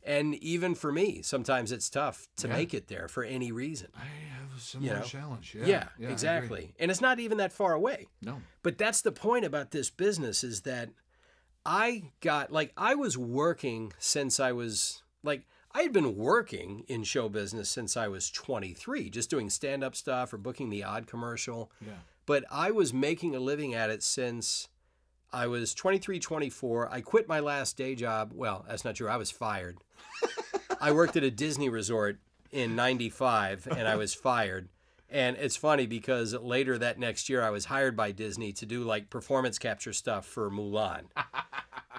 And even for me, sometimes it's tough to Yeah. make it there for any reason. I have a similar know? challenge. Yeah. Yeah, agree. exactly. And it's not even that far away. No. But that's the point about this business is that I got like I was working since I was like I had been working in show business since I was 23, just doing stand-up stuff or booking the odd commercial. Yeah. But I was making a living at it since I was 23, 24. I quit my last day job. Well, that's not true. I was fired. I worked at a Disney resort in 95 and I was fired. And it's funny because later that next year I was hired by Disney to do like performance capture stuff for Mulan.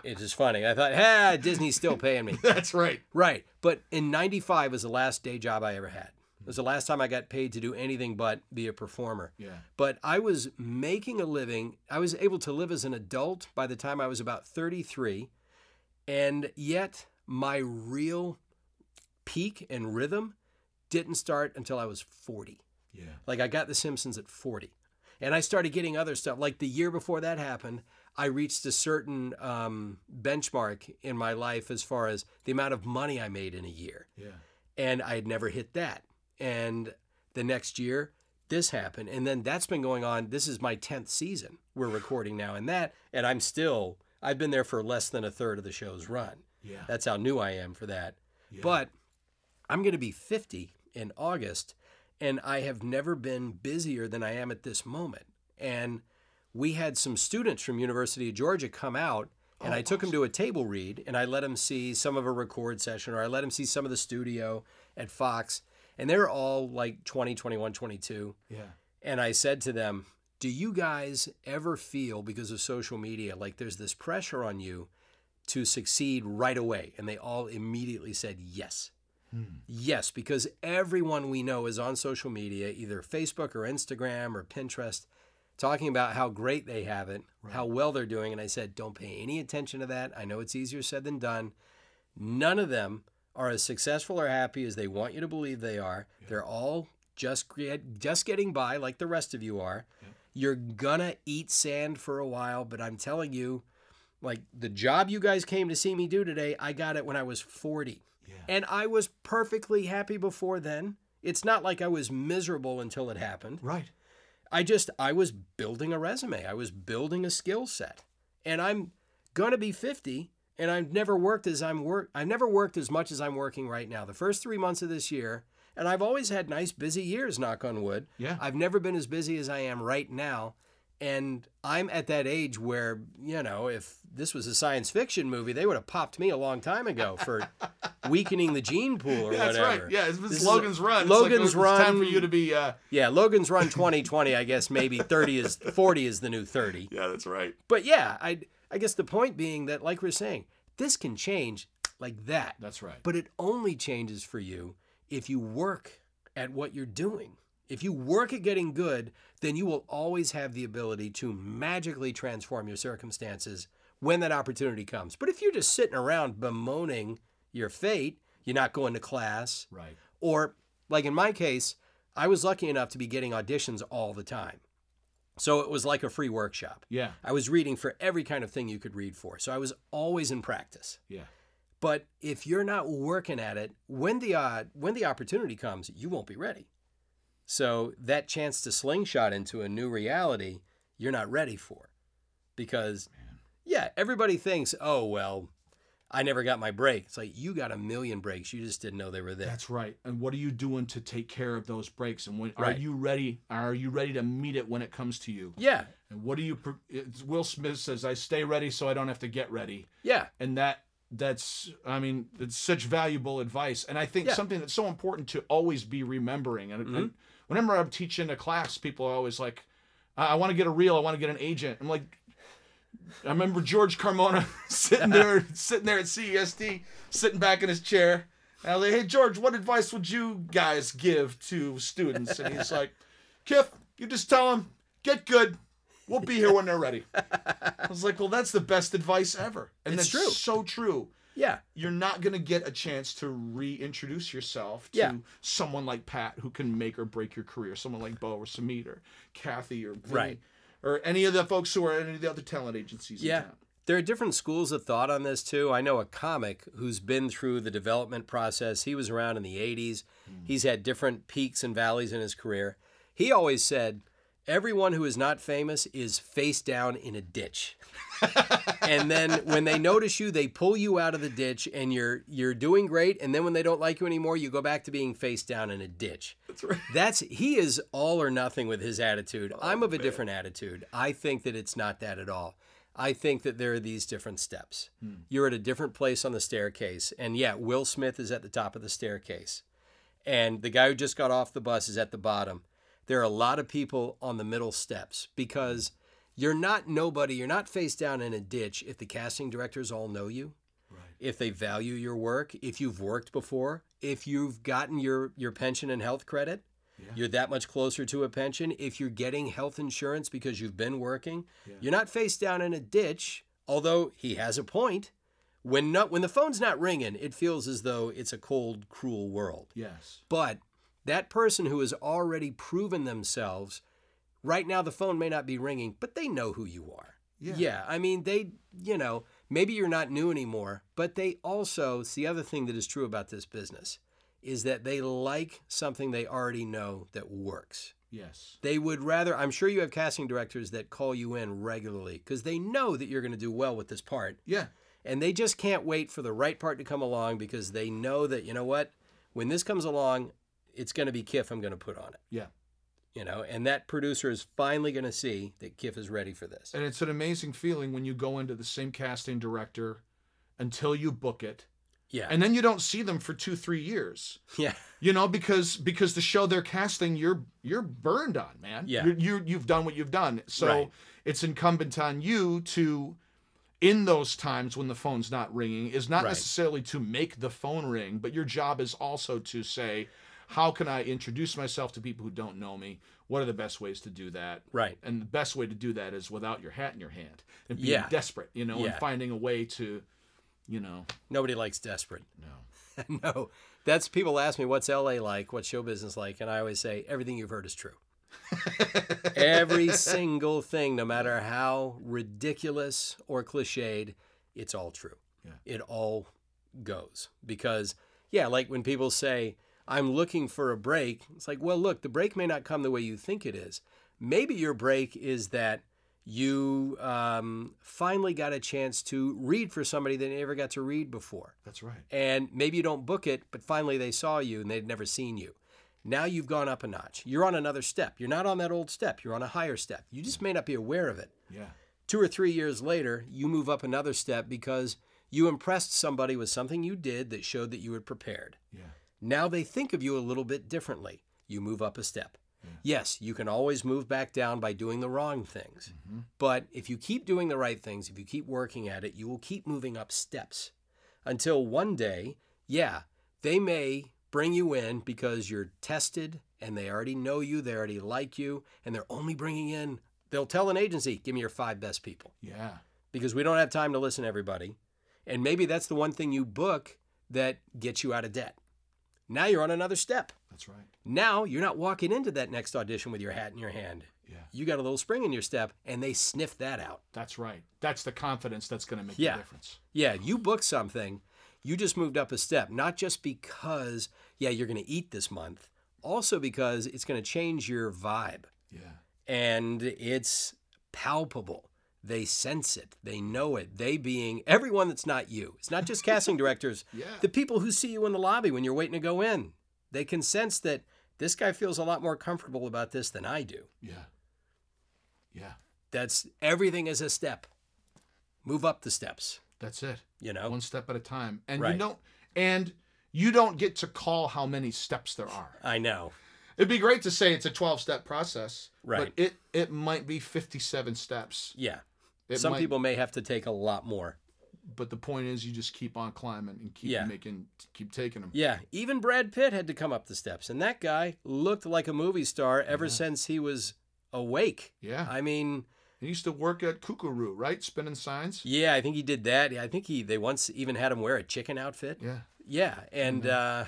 It's just funny. I thought, ah, Disney's still paying me. That's right. Right. But in 95 was the last day job I ever had. It was the last time I got paid to do anything but be a performer. Yeah. But I was making a living. I was able to live as an adult by the time I was about 33. And yet my real peak and rhythm didn't start until I was 40. Yeah. Like I got The Simpsons at 40. And I started getting other stuff. Like the year before that happened, I reached a certain um, benchmark in my life as far as the amount of money I made in a year. Yeah. And I had never hit that. And the next year, this happened. And then that's been going on. This is my 10th season. We're recording now and that. And I'm still, I've been there for less than a third of the show's run. Yeah. That's how new I am for that. But I'm going to be 50 in August, and I have never been busier than I am at this moment. And we had some students from University of Georgia come out, and oh, I took them to a table read, and I let them see some of a record session, or I let them see some of the studio at Fox, and they're all like 20, 21, 22. Yeah. And I said to them, Do you guys ever feel, because of social media, like there's this pressure on you to succeed right away? And they all immediately said yes. Hmm. Yes, because everyone we know is on social media, either Facebook or Instagram or Pinterest, talking about how great they have it, how well they're doing. And I said, Don't pay any attention to that. I know it's easier said than done. None of them are as successful or happy as they want you to believe they are. They're all just get, just getting by like the rest of you are. You're gonna eat sand for a while, but I'm telling you, like the job you guys came to see me do today, I got it when I was 40. And I was perfectly happy before then. It's not like I was miserable until it happened. Right. I just I was building a resume. I was building a skill set. And I'm going to be 50 and I've never worked as I'm work I've never worked as much as I'm working right now. The first 3 months of this year, and I've always had nice busy years knock on wood. Yeah. I've never been as busy as I am right now. And I'm at that age where, you know, if this was a science fiction movie, they would have popped me a long time ago for weakening the gene pool or Yeah, that's whatever. right. Yeah, it's, it's Logan's run. It's like, Logan's it's run. time for you to be. Uh, Yeah, Logan's Run 2020, I guess maybe 30 is 40 is the new 30. yeah, that's right. But yeah, I I guess the point being that like we're saying, this can change like that. That's right. But it only changes for you if you work at what you're doing. If you work at getting good, then you will always have the ability to magically transform your circumstances when that opportunity comes. But if you're just sitting around bemoaning your fate, you're not going to class, Right. or like in my case, I was lucky enough to be getting auditions all the time. So it was like a free workshop. Yeah. I was reading for every kind of thing you could read for. So I was always in practice. Yeah. But if you're not working at it, when the uh, when the opportunity comes, you won't be ready. So that chance to slingshot into a new reality, you're not ready for. Because yeah, everybody thinks, "Oh, well, I never got my break." It's like you got a million breaks, you just didn't know they were there. That's right. And what are you doing to take care of those breaks? And when Right. are you ready? Are you ready to meet it when it comes to you? yeah. And what do you? Will Smith says, "I stay ready so I don't have to get ready." Yeah. and that that's i mean it's such valuable advice and i think Yeah. something that's so important to always be remembering and, and mm-hmm. Whenever i'm teaching a class people are always like i, I want to get a reel i want to get an agent i'm like i remember george carmona sitting there sitting there at CESD sitting back in his chair and i was like hey george what advice would you guys give to students and he's like kiff you just tell them get good We'll be here when they're ready. I was like, well, that's the best advice ever. And It's that's true. so true Yeah. you're not going to get a chance to reintroduce yourself to Yeah. someone like Pat who can make or break your career, someone like Bo or Samit or Kathy or Vinny, Right. or any of the folks who are in any of the other talent agencies. in Yeah. There are different schools of thought on this too. I know a comic who's been through the development process. He was around in the 80s. Mm. He's had different peaks and valleys in his career. He always said, Everyone who is not famous is face down in a ditch. and then when they notice you, they pull you out of the ditch and you're you're doing great. And then when they don't like you anymore, you go back to being face down in a ditch. That's right. That's he is all or nothing with his attitude. Oh, I'm of a different attitude. I think that it's not that at all. I think that there are these different steps. Hmm. You're at a different place on the staircase. And yeah, Will Smith is at the top of the staircase. And the guy who just got off the bus is at the bottom. There are a lot of people on the middle steps because you're not nobody, you're not face down in a ditch if the casting directors all know you if they value your work, if you've worked before, if you've gotten your, your pension and health credit, you're that much closer to a pension. If you're getting health insurance because you've been working, you're not face down in a ditch, although he has a point. When not when the phone's not ringing, it feels as though it's a cold, cruel world. Yes. But that person who has already proven themselves, right now the phone may not be ringing, but they know who you are. Yeah. yeah. I mean, they, you know, maybe you're not new anymore, but they also, it's the other thing that is true about this business is that they like something they already know that works. Yes. They would rather, I'm sure you have casting directors that call you in regularly because they know that you're going to do well with this part. Yeah. And they just can't wait for the right part to come along because they know that, you know what, when this comes along, it's going to be Kiff I'm going to put on it. Yeah. You know, and that producer is finally going to see that Kiff is ready for this. And it's an amazing feeling when you go into the same casting director until you book it. Yeah. And then you don't see them for two, three years. yeah. You know, because because the show they're casting, you're you're burned on, man. Yeah. You're, you you've done what you've done. So Right. it's incumbent on you to, in those times when the phone's not ringing, is not Right. necessarily to make the phone ring, but your job is also to say, how can I introduce myself to people who don't know me? What are the best ways to do that? Right. And the best way to do that is without your hat in your hand and being Yeah. desperate, you know, Yeah. and finding a way to, you know, Nobody likes desperate. no. no. That's people ask me what's LA like, what's show business like, and I always say everything you've heard is true. Every single thing, no matter how ridiculous or cliched, it's all true. Yeah. It all goes. Because, yeah, like when people say, I'm looking for a break, it's like, well, look, the break may not come the way you think it is. Maybe your break is that you um, finally got a chance to read for somebody that never got to read before That's right. and maybe you don't book it, but finally they saw you and they'd never seen you. Now you've gone up a notch. You're on another step. You're not on that old step. You're on a higher step. You just may not be aware of it. Yeah. Two or three years later, you move up another step because you impressed somebody with something you did that showed that you had prepared. Yeah. Now they think of you a little bit differently. You move up a step. Hmm. Yes, you can always move back down by doing the wrong things. Mm-hmm. But if you keep doing the right things, if you keep working at it, you will keep moving up steps until one day, yeah, they may bring you in because you're tested and they already know you, they already like you, and they're only bringing in, they'll tell an agency, give me your five best people Yeah. because we don't have time to listen to everybody. And maybe that's the one thing you book that gets you out of debt. Now you're on another step. That's right. Now you're not walking into that next audition with your hat in your hand. Yeah. You got a little spring in your step, and they sniff that out. That's right. That's the confidence that's going to make Yeah. the difference. Yeah, you booked something, you just moved up a step, not just because, yeah, you're going to eat this month, also because it's going to change your vibe. Yeah. And it's palpable. They sense it, they know it. They being everyone that's not you. It's not just casting directors, Yeah. the people who see you in the lobby when you're waiting to go in. They can sense that this guy feels a lot more comfortable about this than I do. Yeah. Yeah. That's everything is a step. Move up the steps, That's it. you know? One step at a time. And you don't and you don't get to call how many steps there are. I know. It'd be great to say it's a 12 step process, Right. but it it might be 57 steps. Yeah. It Some might- people may have to take a lot more. but the point is you just keep on climbing and keep Yeah. making keep taking them. Yeah, even Brad Pitt had to come up the steps, and that guy looked like a movie star ever since he was awake. Yeah. I mean, He used to work at Koo Koo Roo, right? Spinning signs. yeah, I think he did that. I think he they once even had him wear a chicken outfit. Yeah. Yeah, and uh,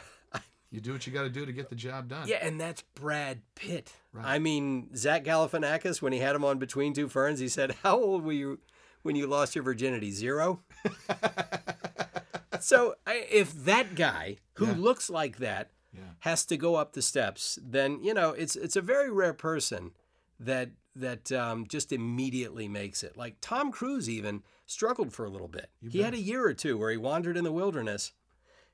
You do what you got to do to get the job done. yeah, and that's Brad Pitt. Right. I mean, Zach Galifianakis when he had him on Between Two Ferns, he said, "How old were you when you lost your virginity? Zero? so I, if that guy who Yeah. looks like that Yeah. has to go up the steps, then you know it's it's a very rare person that that um, just immediately makes it. Like Tom Cruise even struggled for a little bit. he had a year or two where he wandered in the wilderness,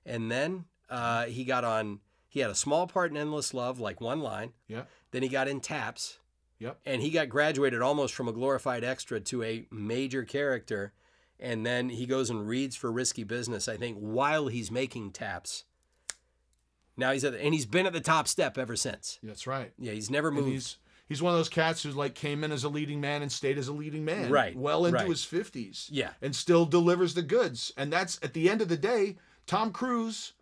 and then uh, he got on. He had a small part in Endless Love, like one line. Yeah. Then he got in Taps, Yep. and he got graduated almost from a glorified extra to a major character. And then he goes and reads for Risky Business, I think, while he's making Taps. Now he's at, and he's been at the top step ever since. That's right. Yeah, he's never And moved. he's he's one of those cats who's like came in as a leading man and stayed as a leading man. Right, Well into right. his fifties. Yeah. And still delivers the goods. And that's at the end of the day, Tom Cruise,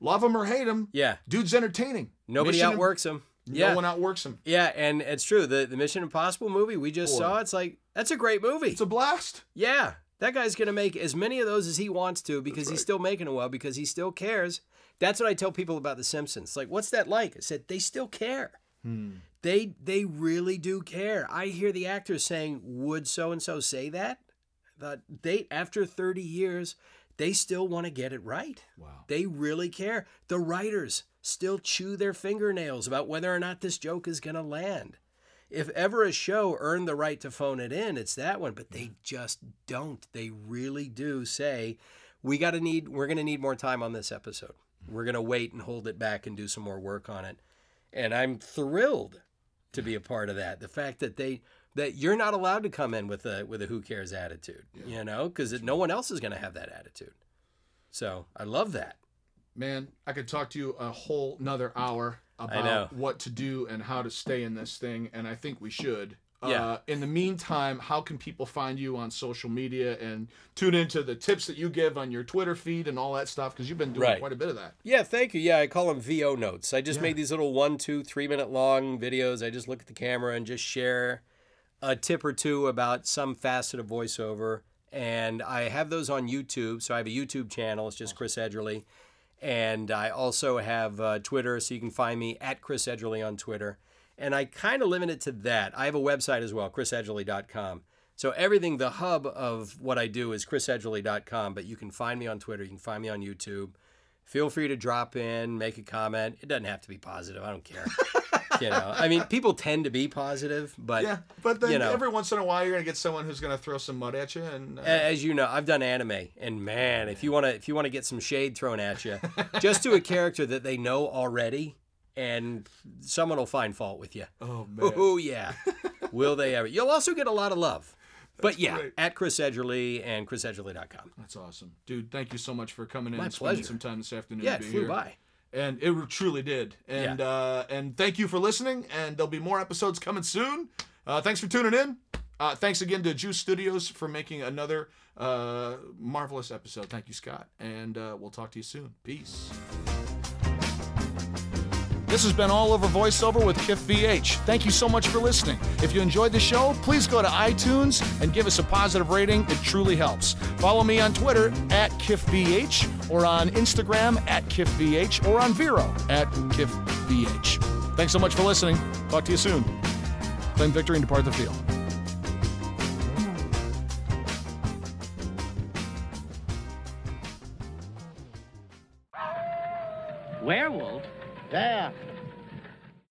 love him or hate him, yeah, dude's entertaining. nobody Mission- outworks him. Yeah. No one outworks him. yeah, and it's true. The the Mission Impossible movie we just Boy. saw, it's like that's a great movie. It's a blast. Yeah, that guy's gonna make as many of those as he wants to because he's still making a well because he still cares. That's what I tell people about The Simpsons. Like, what's that like? I said they still care. Hmm. They they really do care. I hear the actors saying, "Would so and so say that?" That they after thirty years, they still want to get it right. Wow. They really care. The writers still chew their fingernails about whether or not this joke is going to land. If ever a show earned the right to phone it in, it's that one, but they just don't. They really do say, "We got to need we're going to need more time on this episode. Mm-hmm. We're going to wait and hold it back and do some more work on it." And I'm thrilled to be a part of that. The fact that they that you're not allowed to come in with a with a who cares attitude, you know, because no one else is going to have that attitude. So I love that. Man, I could talk to you a whole nother hour about what to do and how to stay in this thing, and I think we should. Yeah. Uh, in the meantime, how can people find you on social media and tune into the tips that you give on your Twitter feed and all that stuff? Because you've been doing Right. quite a bit of that. Yeah, thank you. Yeah, I call them VO notes. I just made these little one, two, three minute long videos. I just look at the camera and just share a tip or two about some facet of voiceover. And I have those on YouTube. So I have a YouTube channel. It's just Chris Edgerly. And I also have uh, Twitter, so you can find me at Chris Edgerly on Twitter. And I kind of limit it to that. I have a website as well, chrisedgerly.com. So everything, the hub of what I do is chrisedgerly.com, but you can find me on Twitter, you can find me on YouTube. Feel free to drop in, make a comment. It doesn't have to be positive. I don't care. you know, I mean, people tend to be positive, but Yeah, but then you know. every once in a while you're gonna get someone who's gonna throw some mud at you, and uh, as you know, I've done anime, and man, if you want to, if you want to get some shade thrown at you, just do a character that they know already, and someone will find fault with you. oh man, Oh yeah, will they ever? You'll also get a lot of love. but yeah, great. at Chris Edgerly and chrisedgerly.com. that's awesome, dude. Thank you so much for coming in My and spending pleasure. some time this afternoon. Yeah, it flew here. by. And it truly did. And uh, and thank you for listening. And there'll be more episodes coming soon. Uh, thanks for tuning in. Uh, thanks again to Juice Studios for making another uh, marvelous episode. Thank you, Scott. And uh, we'll talk to you soon. Peace. This has been All Over Voiceover with Kiff VH. Thank you so much for listening. If you enjoyed the show, please go to iTunes and give us a positive rating. It truly helps. Follow me on Twitter at KiffVH or on Instagram at KiffVH or on Vero at KiffVH. Thanks so much for listening. Talk to you soon. Claim victory and depart the field. Werewolf? Yeah,